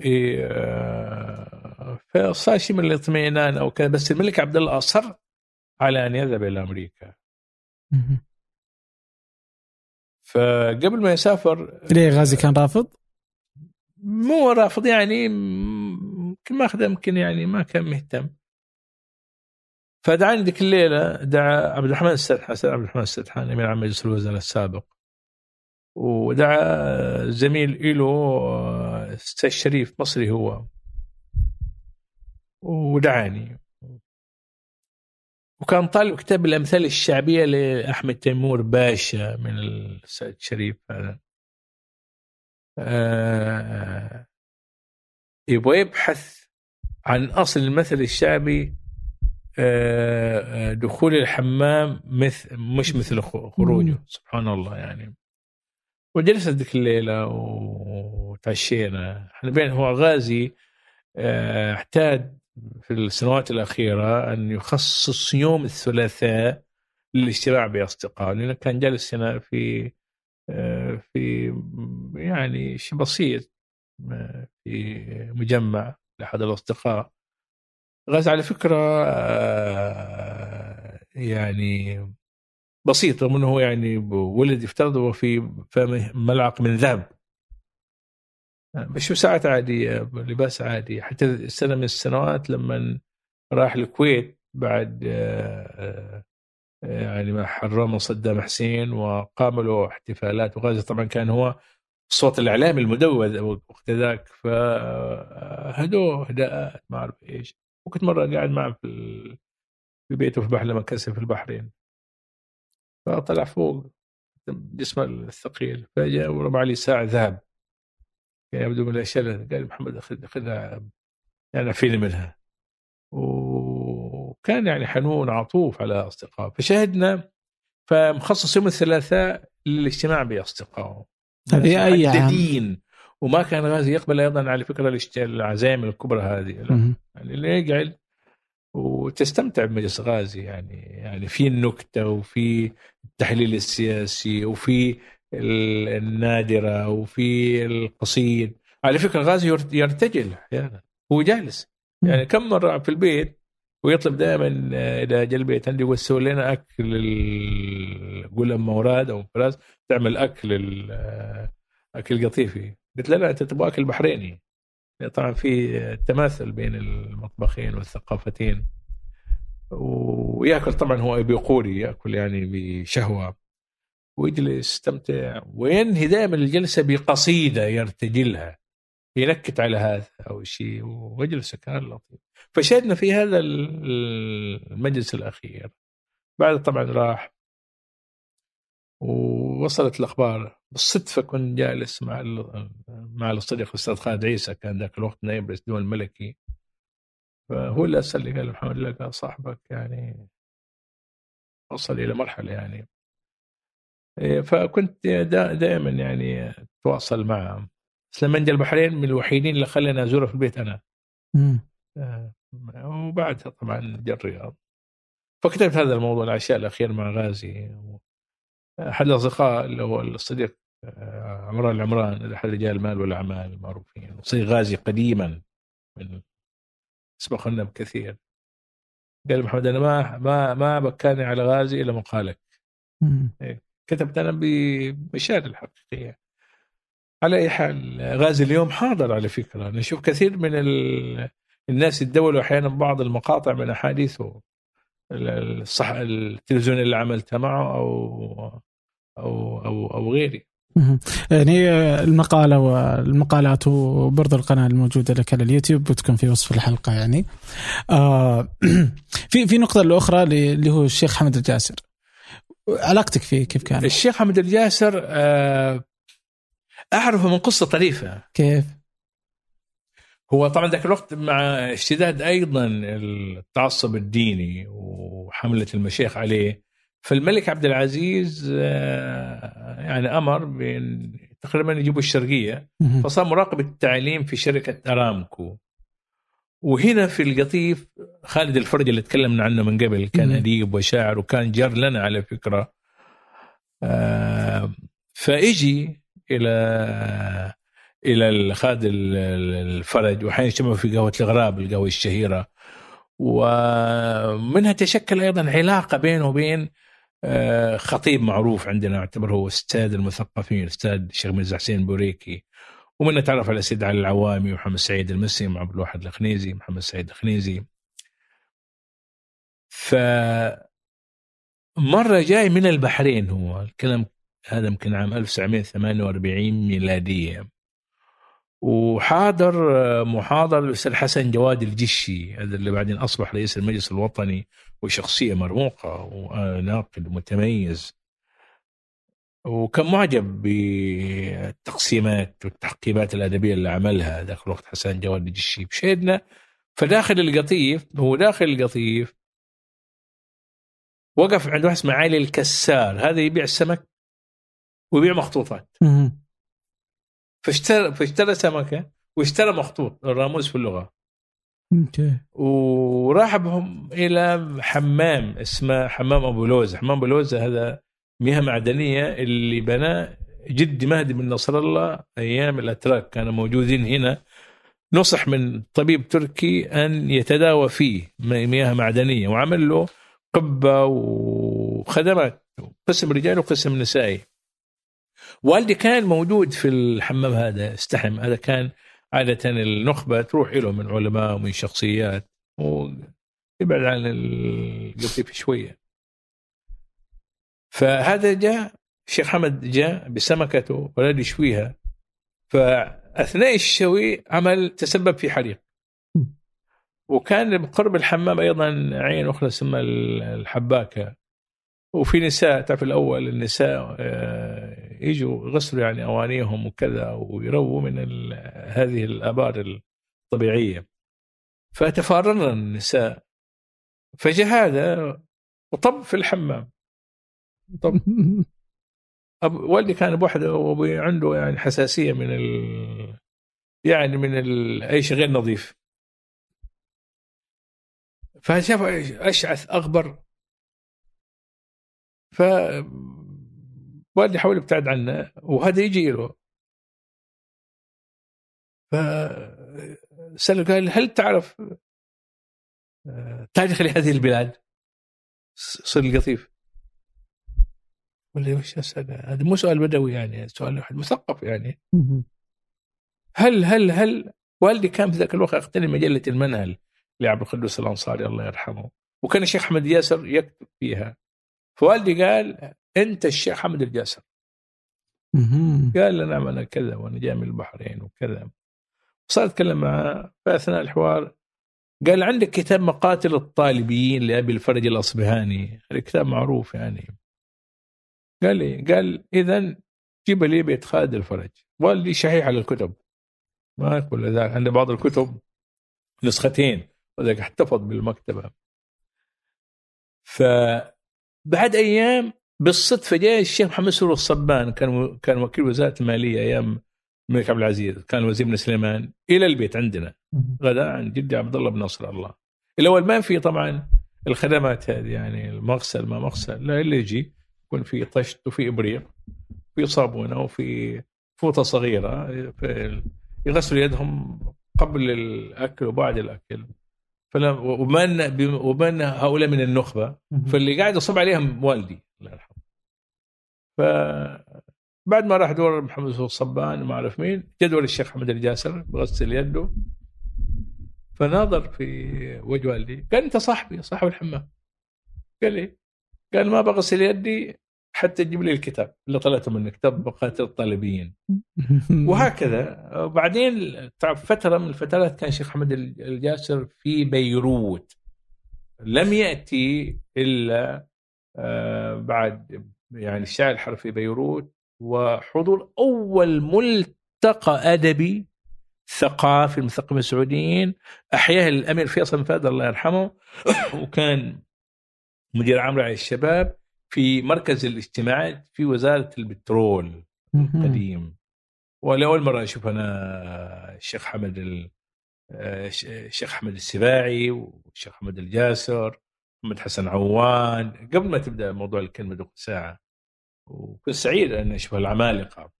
إيه، آه، فصار شيء من الاطمئنان أو كذا. بس الملك عبد الله أصر على أن يذهب إلى
أمريكا.
فقبل ما يسافر
ليه غازي كان رافض؟
مو رافض يعني م- يمكن ماخذ يمكن يعني ما كان مهتم. فدعاني ذيك الليلة دعا عبد الرحمن السدحان عبد الرحمن السدحان أمير عام مجلس الوزراء السابق. ودعا زميل له شريف مصري هو. ودعاني. وكان طالب كتاب الأمثال الشعبية لأحمد تيمور باشا من السيد شريف هذا. آه، يبغى يبحث عن أصل المثل الشعبي دخول الحمام مثل مش مثل خروجه. سبحان الله يعني. وجلست ذيك الليلة وتعشينا. إحنا بين هو غازي آه، اعتاد في السنوات الأخيرة أن يخصص يوم الثلاثاء للاجتماع بأصدقائه لأنه كان جالس هنا في آه، في يعني شيء بسيط آه، في مجمع لأحد الأصدقاء. غاز على فكرة آه، يعني بسيط رغم إنه يعني ولد يفترض في فمه ملعق من ذهب. بشو ساعات عادية لباس عادي. حتى سنة من السنوات لما راح الكويت بعد آه، آه، يعني ما حرمه صدام حسين وقام له احتفالات. وغازي طبعا كان هو الصوت الإعلامي المدوذ وقت ذاك. فهدوه هداءات ما أعرف إيش. وكنت مرة قاعد معه في في بيته في بحر مكاسب في البحرين. فطلع فوق جسمه الثقيل فجاء ورمى علي ساعة ذهب. كان يبدو من الأشياء قال محمد خذ خذها يعني فيني منها. وكان يعني حنون عطوف على أصدقائه. فشاهدنا فمخصص يوم الثلاثاء للاجتماع بأصدقائه.
هذه أي عام؟
وما كان غازي يقبل أيضا على فكرة العزائم الكبرى هذه. يعني اللي يقعد وتستمتع بمجلس غازي يعني يعني في النكتة وفي التحليل السياسي وفي ال- النادرة وفي القصيد. على فكرة غازي يرت- يرتجل أحيانا. هو جالس. يعني كم مرة في البيت ويطلب دائما اذا جا البيت عندي يقول سوي لنا أكل ال- قول ام اوراد أو فراس تعمل أكل ال- أكل قطيفي. قلت له لا أنت تبغى اكل بحريني طبعا في تماثل بين المطبخين والثقافتين. ويأكل طبعا هو بيقولي يأكل يعني بشهوه ويجلس يستمتع. وينهي دائما الجلسة بقصيدة يرتجلها ينكت على هذا أو شيء. ويجلس كان لطيف. فشهدنا في هذا ال- المجلس الأخير. بعد طبعا راح ووصلت الأخبار. بالصدفة كنت جالس مع مع الصديق الاستاذ خالد عيسى كان ذاك الوقت نائب رئيس الدول الملكي. فهو اللي أرسل لي قال محمد لقى صاحبك يعني وصل إلى مرحلة يعني. إيه، فكنت دا دائما يعني أتواصل معه. بس لما جاء البحرين من الوحيدين اللي خلاني أزوره في البيت أنا.
مم.
آه، وبعدها طبعا جاء الرياض. فكتبت هذا الموضوع العشاء الأخير مع غازي أحد الأصدقاء اللي هو الصديق آه، عمران العمران احد رجال المال والاعمال المعروفين وصير غازي قديما من اسمه خنب كثير قال محمد أنا ما ما ما بكاني على غازي إلا مقالك
مم.
كتبت أنا بمشاهد الحقيقية. على أي حال غازي اليوم حاضر على فكرة. نشوف كثير من ال... الناس يتدولوا أحيانا بعض المقاطع من أحاديثه. الصح التلفزيون اللي عملتها معه أو أو أو, أو غيري.
يعني المقالة والمقالات وبرضو القناة الموجودة لك على اليوتيوب بتكون في وصف الحلقة يعني آه في في نقطة الأخرى اللي هو الشيخ حمد الجاسر علاقتك فيه كيف كانت؟
الشيخ حمد الجاسر آه، أعرفه من قصة طريفة
كيف؟
هو طبعا ذاك الوقت مع اشتداد أيضا التعصب الديني وحملة المشايخ عليه فالملك عبد العزيز آه، يعني أمر بأن تقريبا يجيبوا
الشرقية.
فصار مراقب التعليم في شركة أرامكو وهنا في القطيف خالد الفرج اللي تكلمنا عنه من قبل كان. أديب وشاعر وكان جار لنا على فكرة آه، فاجي إلى إلى خالد ال- ال- الفرج. وحين اجتمعوا في قهوة الغراب القهوة الشهيرة. ومنها تشكل أيضا علاقة بينه وبين آه، خطيب معروف عندنا اعتبر هو أستاذ المثقفين أستاذ الشيخ مرزا حسين بوريكي. ومنها تعرف على سيد علي العوامي ومحمد سعيد المسلم وعبد الواحد الخنيزي محمد سعيد الخنيزي ف مرة جاي من البحرين هو. الكلام هذا يمكن عام 1948 ميلادية. وحاضر آه، محاضرة الأستاذ حسن جواد الجشي هذا اللي بعدين أصبح رئيس المجلس الوطني وشخصية مرموقة وناقد متميز. وكان معجب بالتقسيمات والتحقيبات الأدبية اللي عملها ذاك الوقت حسن جواد الجشي بشهدنا فداخل القطيف هو داخل القطيف وقف عند واحد اسمه علي الكسار. هذا يبيع السمك ويبيع مخطوطات. فاشترى فاشترى سمكة واشترى مخطوط الراموس في
اللغة.
وراح بهم إلى حمام اسمه حمام أبو لوزة، حمام أبو لوزة هذا مياه معدنية اللي بناه جدي مهدي بن نصر الله أيام الأتراك. كانوا موجودين هنا. نصح من طبيب تركي أن يتداوى فيه مياه معدنية. وعمل له قبة وخدمات قسم رجال وقسم نسائي. والدي كان موجود في الحمام هذا استحم. هذا كان عادة النخبة تروح له من علماء ومن شخصيات. ويبعد عن القطيف شوية. فهذا جاء الشيخ حمد جاء بسمكته ولد يشويها. فأثناء الشوي عمل تسبب في حريق. وكان بقرب الحمام أيضا عين أخرى اسمها الحباكة. وفي نساء تعرف الأول النساء آه، يجوا يغسلوا يعني أوانيهم وكذا ويرووا من هذه الآبار الطبيعية. فتفاررن النساء. فجاء هذا وطب في الحمام. طب. أب والدي كان بوحده وأبوي عنده يعني حساسية من ال يعني من ال أي شيء غير نظيف. فشاف أشعث أغبر. ف والدي حاول يبتعد عنه وهذا يجي له ف سأله قال هل تعرف آه، تاريخ لهذه البلاد؟ صر القطيف ولا وش أسأل؟ هذا مو سؤال بدوي يعني سؤال واحد مثقف يعني. هل هل هل والدي كان في ذاك الوقت يقتني مجله المنهل لعبد القدوس الأنصاري الله يرحمه وكان الشيخ أحمد ياسر يكتب فيها. فوالدي قال أنت الشيخ حمد الجاسر. قال نعم أنا كذا وأنا جاي من البحرين وكذا صار أتكلم معه في اثناء الحوار. قال عندك كتاب مقاتل الطالبيين لأبي الفرج الأصبهاني. هذا كتاب معروف يعني. قال لي قال اذا جيب لي بيت خالد الفرج. والدي شحيح على الكتب. ما يقول ذاك عنده بعض الكتب نسختين وذاك احتفظ بالمكتبة. فبعد أيام بالصدفة جاء الشيخ محمد سرور الصبان كان كان وكيل وزارة المالية أيام الملك عبد العزيز كان وزير بن سليمان إلى البيت عندنا غداء عن جدي عبد الله بن نصر الله. الأول ما في طبعا الخدمات هذه يعني المغسل ما مغسل لا اللي يجي يكون في طشت وفي إبريق في صابونة وفي فوطة صغيرة يغسلوا يدهم قبل الأكل وبعد الأكل. فلم ومن ومن هؤلاء من النخبة فاللي قاعد يصب عليهم والدي الله يرحمه. ف بعد ما راح دور محمد الصبان ما أعرف مين جدول الشيخ أحمد الجاسر بغسل يده فناظر في وجه والدي قال أنت صاحبي صاحب الحمام. قال لي قال ما بغسل يدي حتى تجيب لي الكتاب اللي طلعته من كتاب الطالبيين وهكذا. وبعدين تعرف فترة من الفترات كان الشيخ احمد الجاسر في بيروت. لم يأتي إلا آه، بعد يعني الشاعر الحرب في بيروت وحضور أول ملتقى أدبي ثقافي المثقفين السعوديين. أحياه الأمير فيصل فهد الله يرحمه. وكان مدير عام رعاية الشباب. في مركز الاجتماعات في وزارة البترول القديم. ولأول مرة أشوف أنا الشيخ حمد ال... الشيخ احمد السباعي والشيخ احمد الجاسر محمد حسن عوان. قبل ما تبدأ موضوع الكلمة دقيقة ساعة وكنت سعيد أن أشوف العمالقة.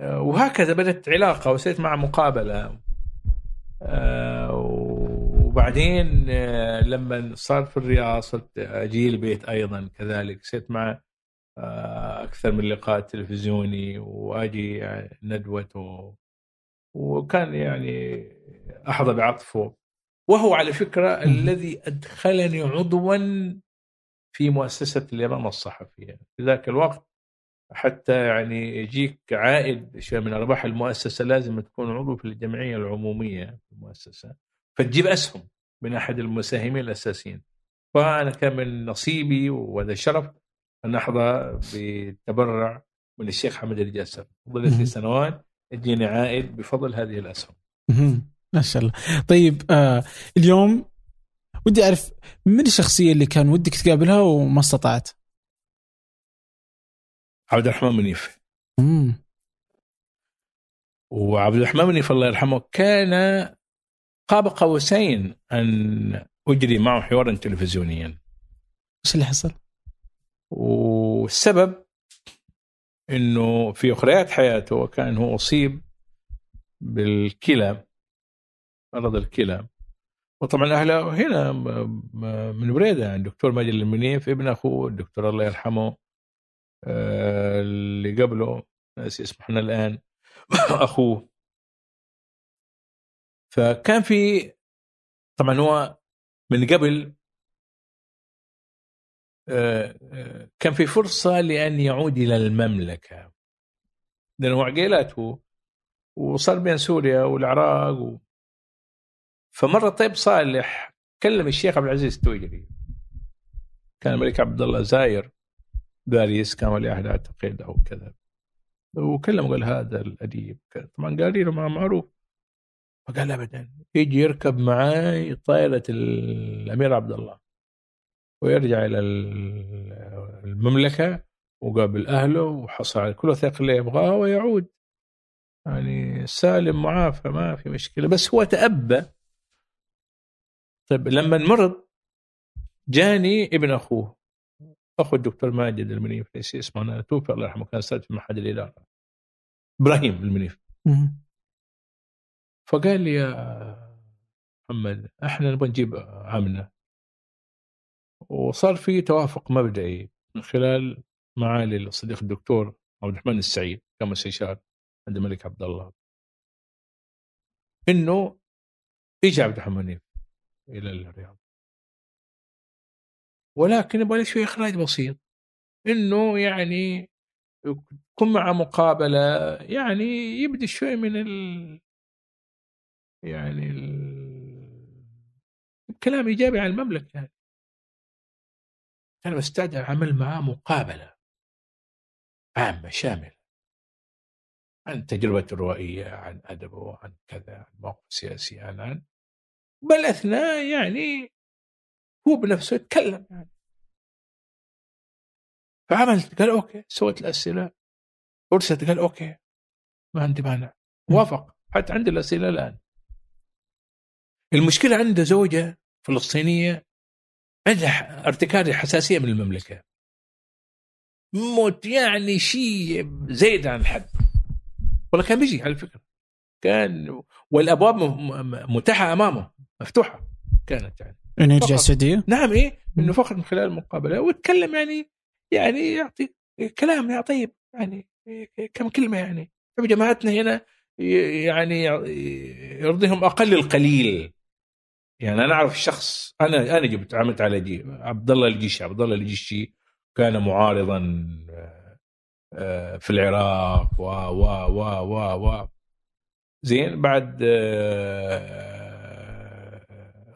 وهكذا بدأت علاقة وصرت مع مقابلة. آه، وبعدين آه، لما صار في الرياض صرت أجي البيت أيضا كذلك. صرت مع آه، أكثر من لقاء تلفزيوني وأجي يعني ندوته وكان يعني أحظى بعطفه. وهو على فكرة الذي أدخلني عضوا في مؤسسة الامام الصحفية. في ذاك الوقت حتى يعني يجيك عائد شيء من أرباح المؤسسة لازم تكون عضو في الجمعية العمومية في المؤسسة. فتجيب أسهم من أحد المساهمين الأساسيين. فأنا كان من نصيبي وهذا شرف أن أحظى بتبرع من الشيخ حمد الجاسر ظلت لي سنوات يجيني عائد بفضل هذه الأسهم.
ما شاء الله. طيب آه اليوم ودي أعرف من الشخصية اللي كان ودك تقابلها وما استطعت؟
عبد الرحمن منيف. امم وعبد الرحمن منيف الله يرحمه كان قاب قوسين أن أجري معه حوارا تلفزيونيا.
إيش اللي حصل؟
والسبب إنه في أخريات حياته وكان هو أصيب بالكلى مرض الكلى. وطبعا أهله هنا من بريده الدكتور ماجد المنيف ابن أخوه الدكتور الله يرحمه آه، اللي قبله ناسي اسمه إحنا الآن أخوه. فكان في طبعا هو من قبل آه، آه، كان في فرصة لأن يعود إلى المملكة. لأنه عقيلته وصار بين سوريا والعراق و... فمرة طيب صالح كلم الشيخ عبد العزيز التويجري كان الملك عبد الله زاير باريس كان ولي عهد اعتقد أو كذا. وكلم قال هذا الأديب. طبعا قال له معروف. فقال ابدا. يجي يركب معاي طائرة الأمير عبد الله ويرجع إلى المملكة وقابل أهله وحصل على كل الوثائق اللي يبغاه ويعود. يعني سالم معافى ما في مشكلة. بس هو تأبى. طيب لما مرض جاني ابن أخوه. أخو الدكتور ماجد المنيف اسمه أنا توفي الله يرحمه كان أستاذ في معهد الإدارة. إبراهيم المنيف. فقال لي يا محمد إحنا نبغى نجيب عمنا وصار في توافق مبدئي من خلال معالي الصديق الدكتور عبد الرحمن السعيد كان مستشار عند الملك عبد الله. إنه يجي عبد الرحمن إلى الرياض. ولكن يبغى شوي إخراج بسيط. إنه يعني يكون مع مقابلة يعني يبدي شوي من يعني ال... كلام إيجابي عن المملكة. يعني. كان مستعد عمل معاه مقابلة عامة شاملة عن تجربته الروائيه عن ادبه عن كذا عن موقف سياسي عن عن. بل أثناء يعني هو بنفسه يتكلم. يعني فعملت قال okay. سويت الأسئلة. أرسلت قال okay. ما عندي مانع. وافق. حتى عندي الأسئلة الآن. المشكلة عنده زوجة فلسطينية عندها ارتكاريا حساسية من المملكة. موت يعني شيء زايد عن الحد والله كان بيجي على فكرة. كان والأبواب متاحة أمامه مفتوحة كانت يعني.
إنه يرجع
فقط.
السعودية؟
نعم إيه. إنه فقط من خلال المقابلة. ويتكلم يعني يعني يعطي كلام يا طيب يعني كم كلمة يعني. طيب جماعتنا هنا يعني يرضيهم أقل القليل. يعني أنا أعرف شخص أنا أنا جبت عملت على جي عبد الله الجيشي عبد الله الجيشي كان معارضا آه، آه، في العراق و و و و و. زين بعد آه،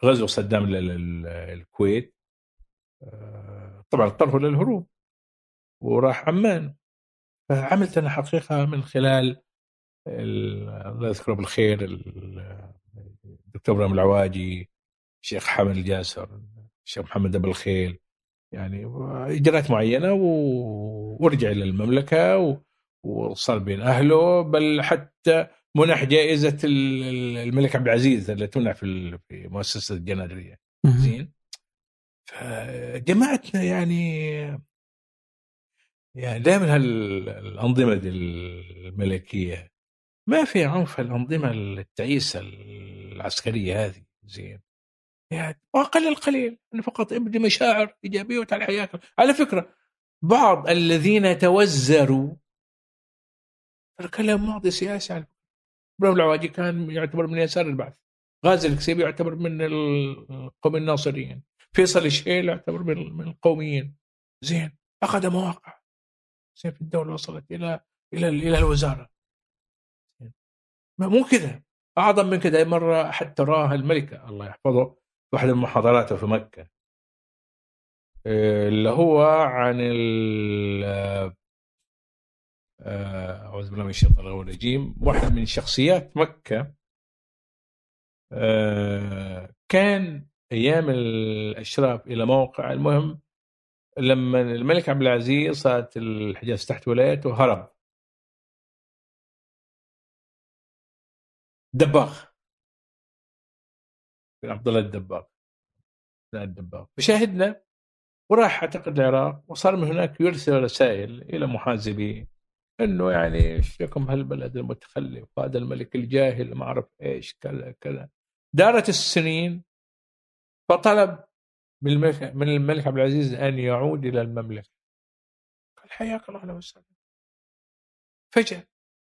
غزو صدام لل- لل- الكويت. آه، طبعا اضطروا للهروب وراح عمان. فعملت أنا حقيقة من خلال ال- الله يذكره بالخير ال- الدكتور إبراهيم العواجي. الشيخ حامد الجاسر الشيخ محمد أبو الخيل يعني إجراءات معينة و... ورجع إلى المملكة و... وصار بين أهله بل حتى منح جائزة ال- ال- الملك عبد العزيز اللي تمنح في مؤسسة الجنادريه زين؟ فجماعتنا يعني يعني دائما هالأنظمة دي الملكية ما في عنف الأنظمة التعيسة العسكرية هذه. زين؟ يعني واقل القليل انه فقط ابدي مشاعر إيجابية وتعال حياك على فكرة بعض الذين توزروا ترى كلام ماضي سياسي على إبراهيم العواجي كان يعتبر من يسار البعث. غازي الكسيبي يعتبر من القوم الناصريين. فيصل الشهيل يعتبر من القوميين. زين أخذ مواقع. زين في الدولة وصلت إلى إلى إلى الوزارة. مو كذا. أعظم من كذا مرة حتى راها الملكة الله يحفظه في واحدة من محاضراته في مكة. اللي هو عن ال آه، أعوذ بالله من الشيطان الرجيم. واحد من شخصيات آه، كان أيام الأشراف إلى موقع المهم لما الملك عبد العزيز صارت الحجاز تحت ولايته هرب. دباغ. بن عبد الله الدباغ. الدباغ. فشاهدنا وراح أعتقد العراق وصار من هناك يرسل رسائل إلى محاسبين إنه يعني إيش لكم هالبلد المتخلف هذا الملك الجاهل ما أعرف إيش كذا كذا. دارت السنين فطلب من الملك من الملك عبد العزيز أن يعود إلى المملكة. قال حياك الله أهلا وسهلا فجأة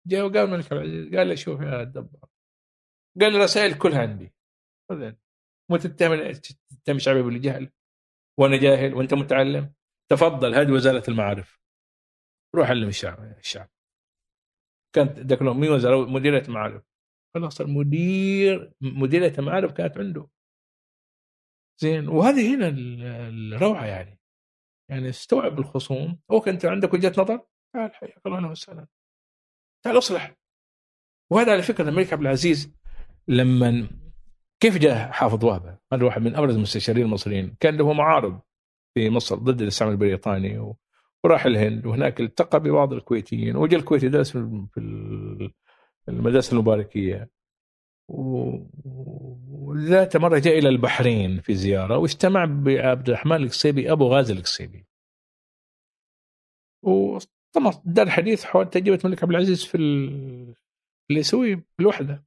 جاء وقال الملك عبد العزيز قال له شوف يا دبار قال الرسائل كلها عندي. خذ مو تتهم تتهم شعبي بالجهل وأنا جاهل وأنت متعلم. تفضل هذه وزارة المعارف. روح علم الشعب الشعب. كانت ذاك اليوم مين وزارة مديرية المعارف. خلاص المدير مديرية المعارف كانت عنده. زين وهذه هنا الروعة يعني. يعني استوعب الخصوم. أوكي أنت عندك وجهة نظر؟ تعال حياك الله أهلا وسهلا تعال اصلح. وهذا على فكرة الملك عبد العزيز لما كيف جاء حافظ وهبه؟ هذا واحد من أبرز المستشارين المصريين، كان له معارض في مصر ضد الاستعمار البريطاني و... وراح الهند. وهناك التقى ببعض الكويتيين. وجاء الكويت يدرس في المدارس المباركية. وذات مرة جاء إلى البحرين في زيارة واجتمع بعبد الرحمن القصيبي أبو غازي القصيبي. وطبعا دار حديث حول تجربة الملك عبد العزيز في اللي يسوي في الوحده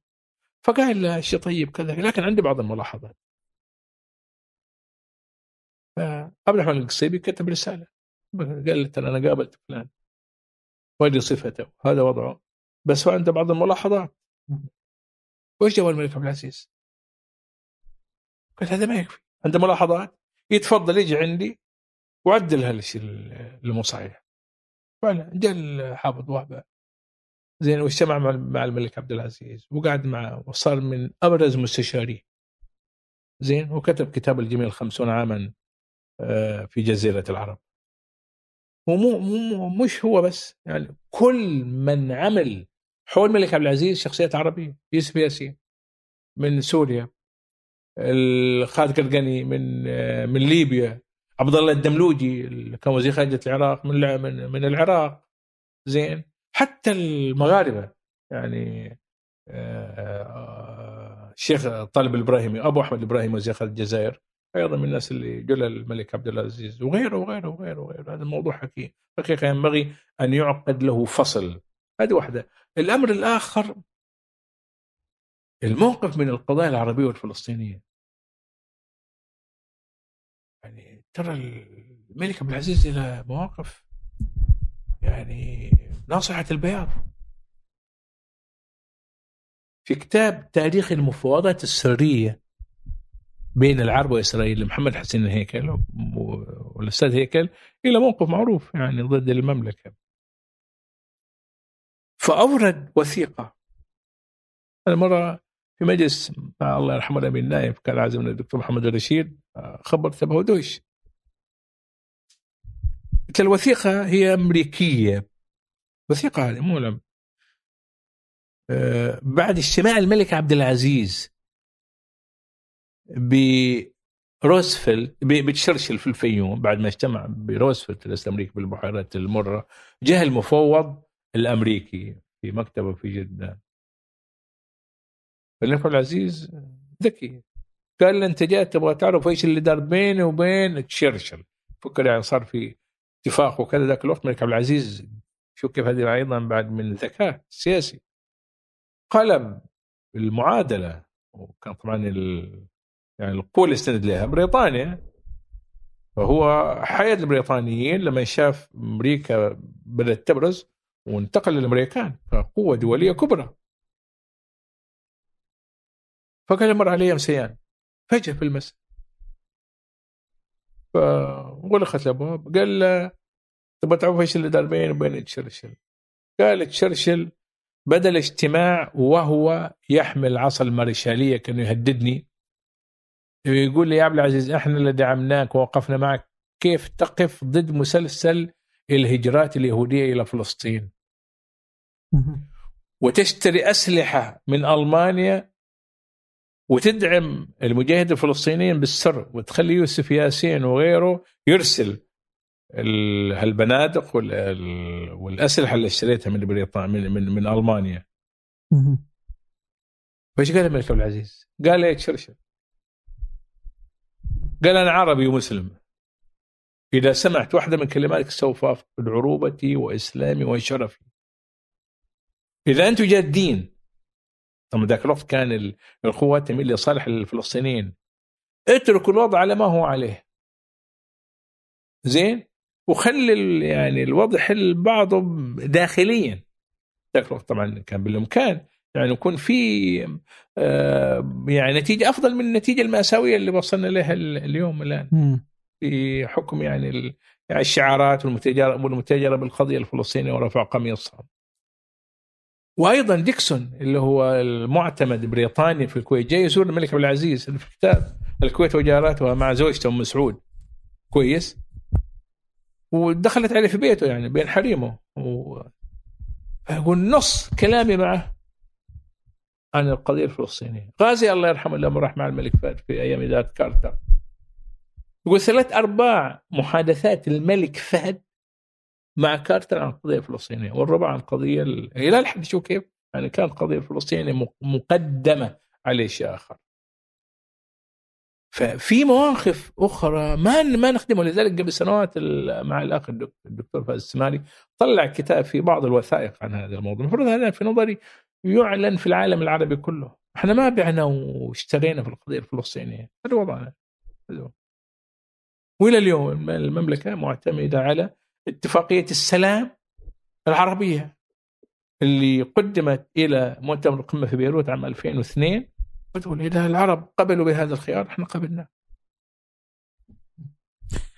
فقال له شيء طيب كذا. لكن عندي بعض الملاحظات. فعبد الرحمن القصيبي كتب رسالة. قال له أنا قابلت فلان. وهذه صفته. هذا وضعه. بس هو عنده بعض الملاحظات. وش جواب الملك عبد العزيز؟ قال هذا ما يكفي. عنده ملاحظات؟ يتفضل يجي عندي وعدل هالشيء اللي صحيح. فعلا جاء حافظ وهبة. زين واجتمع مع الملك عبد العزيز وقعد معه وصار من أبرز مستشاريه زين وكتب كتاب الجميل خمسون عاما في جزيرة العرب. ومو مو مش هو بس يعني كل من عمل حول الملك عبد العزيز شخصيات عربية يوسف ياسين من سوريا خالد قرقني من من ليبيا عبد الله الدملوجي اللي كان وزير خارجية العراق من من, من العراق. زين. حتى المغاربة. يعني الشيخ طالب الابراهيمي أبو أحمد الابراهيمي وزير خارجيه الجزائر أيضا من الناس اللي جل الملك عبد العزيز وغيره وغيره وغيره وغيره. هذا الموضوع حكيم حقيقة ينبغي أن يعقد له فصل. هذه واحدة. الأمر الآخر الموقف من القضايا العربية والفلسطينية. يعني ترى الملك عبد العزيز له مواقف يعني ناصحة البياض. في كتاب تاريخ المفاوضات السرية بين العرب وإسرائيل لمحمد حسين الهيكل والأستاذ هيكل إلى موقف معروف يعني ضد المملكة. فأورد وثيقة. المره في مجلس مع الله يرحمه الأمين النائب كان عازمنا الدكتور محمد الرشيد خبرت ابو دوش قلت الوثيقه هي أمريكية. وثيقه هذه مو لم. آه، بعد اجتماع الملك عبد العزيز بروزفلت بتشرشل في الفيوم بعد ما اجتمع بروزفلت رئيس أمريكا بالبحيرات المرة جاء المفوض الأمريكي في مكتبة في جدة. الملك عبد العزيز ذكي. قال له أنت جاي تبغى تعرف إيش اللي دار بيني وبين تشرشل؟ فكر يعني صار في اتفاق وكذا ذاك الوقت الملك عبد العزيز شوف كيف هذه أيضا بعد من الذكاء السياسي. قلب المعادلة وكان طبعا ال... يعني القوة اللي استند لها بريطانيا. فهو حيد البريطانيين لما شاف أمريكا بدات تبرز وانتقل للامريكان فقوة دولية كبرى. فقال مر علي سيان فجأة في المساء. فغلقت الأبواب قال له تبغى تعرف إيش اللي دار بيني وبين تشرشل. قال تشرشل بدا الاجتماع وهو يحمل عصا المارشاليه كانه يهددني يقول لي يا عبد العزيز إحنا اللي دعمناك ووقفنا معك كيف تقف ضد مسلسل الهجرات اليهودية إلى فلسطين؟ وتشتري أسلحة من ألمانيا وتدعم المجاهد الفلسطينيين بالسر وتخلي يوسف ياسين وغيره يرسل. هالبنادق والأسلحة اللي اشتريتها من بريطانيا من, من, من ألمانيا. فايش قال الملك عبد العزيز؟ قال يا تشرشل. قال أنا عربي ومسلم. إذا سمعت واحدة من كلماتك سوف أفقد عروبتي وإسلامي وشرفي. إذا أنتم جادين طبعا ذاك الوقت كان القوات تميل لصالح الفلسطينيين. اتركوا الوضع على ما هو عليه. زين؟ وخلي يعني الوضع حل بعضه داخليا. طبعا كان بالإمكان يعني يكون في آه، يعني نتيجة أفضل من النتيجة المأساوية اللي وصلنا لها اليوم الآن. في حكم يعني يعني الشعارات والمتاجره والمتاجره بالقضية الفلسطينية ورفع قميصها وأيضا ديكسون اللي هو المعتمد بريطاني في الكويت جاي يزور الملك عبد العزيز في الكتاب. الكويت وجاراتها مع زوجته أم سعود كويس. ودخلت عليه في بيته يعني بين حريمه و... والنص كلامي معه عن القضية الفلسطينية غازي الله يرحمه لما راح مع الملك فهد في أيام اداره كارتر يقول ثلاث أرباع محادثات الملك فهد مع كارتر عن القضية الفلسطينية والربع عن القضية ال... إلى الحد شو كيف؟ يعني كانت القضية الفلسطينية مقدمة على شيء آخر. ففي مواقف أخرى ما ما نخدمها لذلك قبل سنوات مع الأخ الدكتور فاز السماري طلع كتاب في بعض الوثائق عن هذا الموضوع. المفروض هذا في نظري يعلن في العالم العربي كله. إحنا ما بعنا واشترينا في القضية الفلسطينية. هذا وضعنا. وإلى اليوم المملكة معتمدة على اتفاقية السلام العربية اللي قدمت إلى مؤتمر القمة في بيروت عام 2002 بتقول اذا العرب قبلوا بهذا الخيار إحنا قبلنا.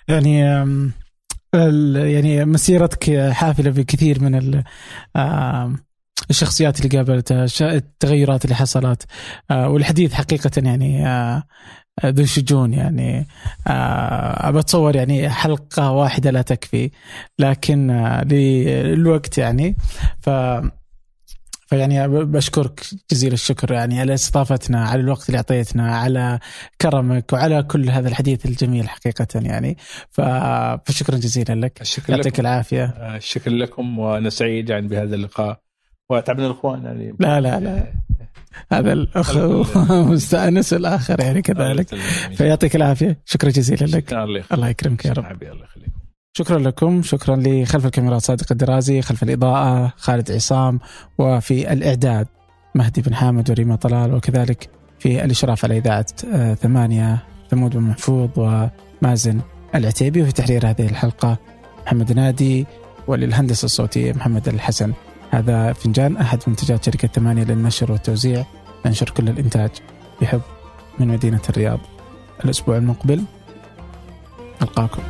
يعني يعني مسيرتك حافلة بكثير من الشخصيات اللي قابلتها التغيرات اللي حصلت والحديث حقيقة يعني ذو شجون يعني بتصور يعني حلقة واحدة لا تكفي لكن للوقت يعني. ف فيعني بشكرك جزيل الشكر. يعني على استضافتنا على الوقت اللي أعطيتنا على كرمك وعلى كل هذا الحديث الجميل حقيقة يعني. فشكرا جزيلا لك.
الشكر
يعطيك العافية.
الشكر لكم وأنا سعيد يعني بهذا اللقاء. وأتعبنا الإخوان يعني.
لا لا لا. هذا الأخ مستانس الآخر يعني كذلك. فيعطيك العافية. شكرا جزيلا لك. الله يكرمك يا رب.
الله يخليك.
شكرا لكم شكرا لخلف الكاميرات صادق الدرازي خلف الإضاءة خالد عصام وفي الإعداد مهدي بن حامد وريما طلال وكذلك في الإشراف على إذاعة آه، ثمانية ثمود بن محفوظ ومازن العتيبي وفي تحرير هذه الحلقة محمد نادي وللهندسة الصوتية محمد الحسن. هذا فنجان أحد منتجات شركة ثمانية للنشر والتوزيع. ننشر كل الإنتاج بحب من مدينة الرياض. الأسبوع المقبل ألقاكم.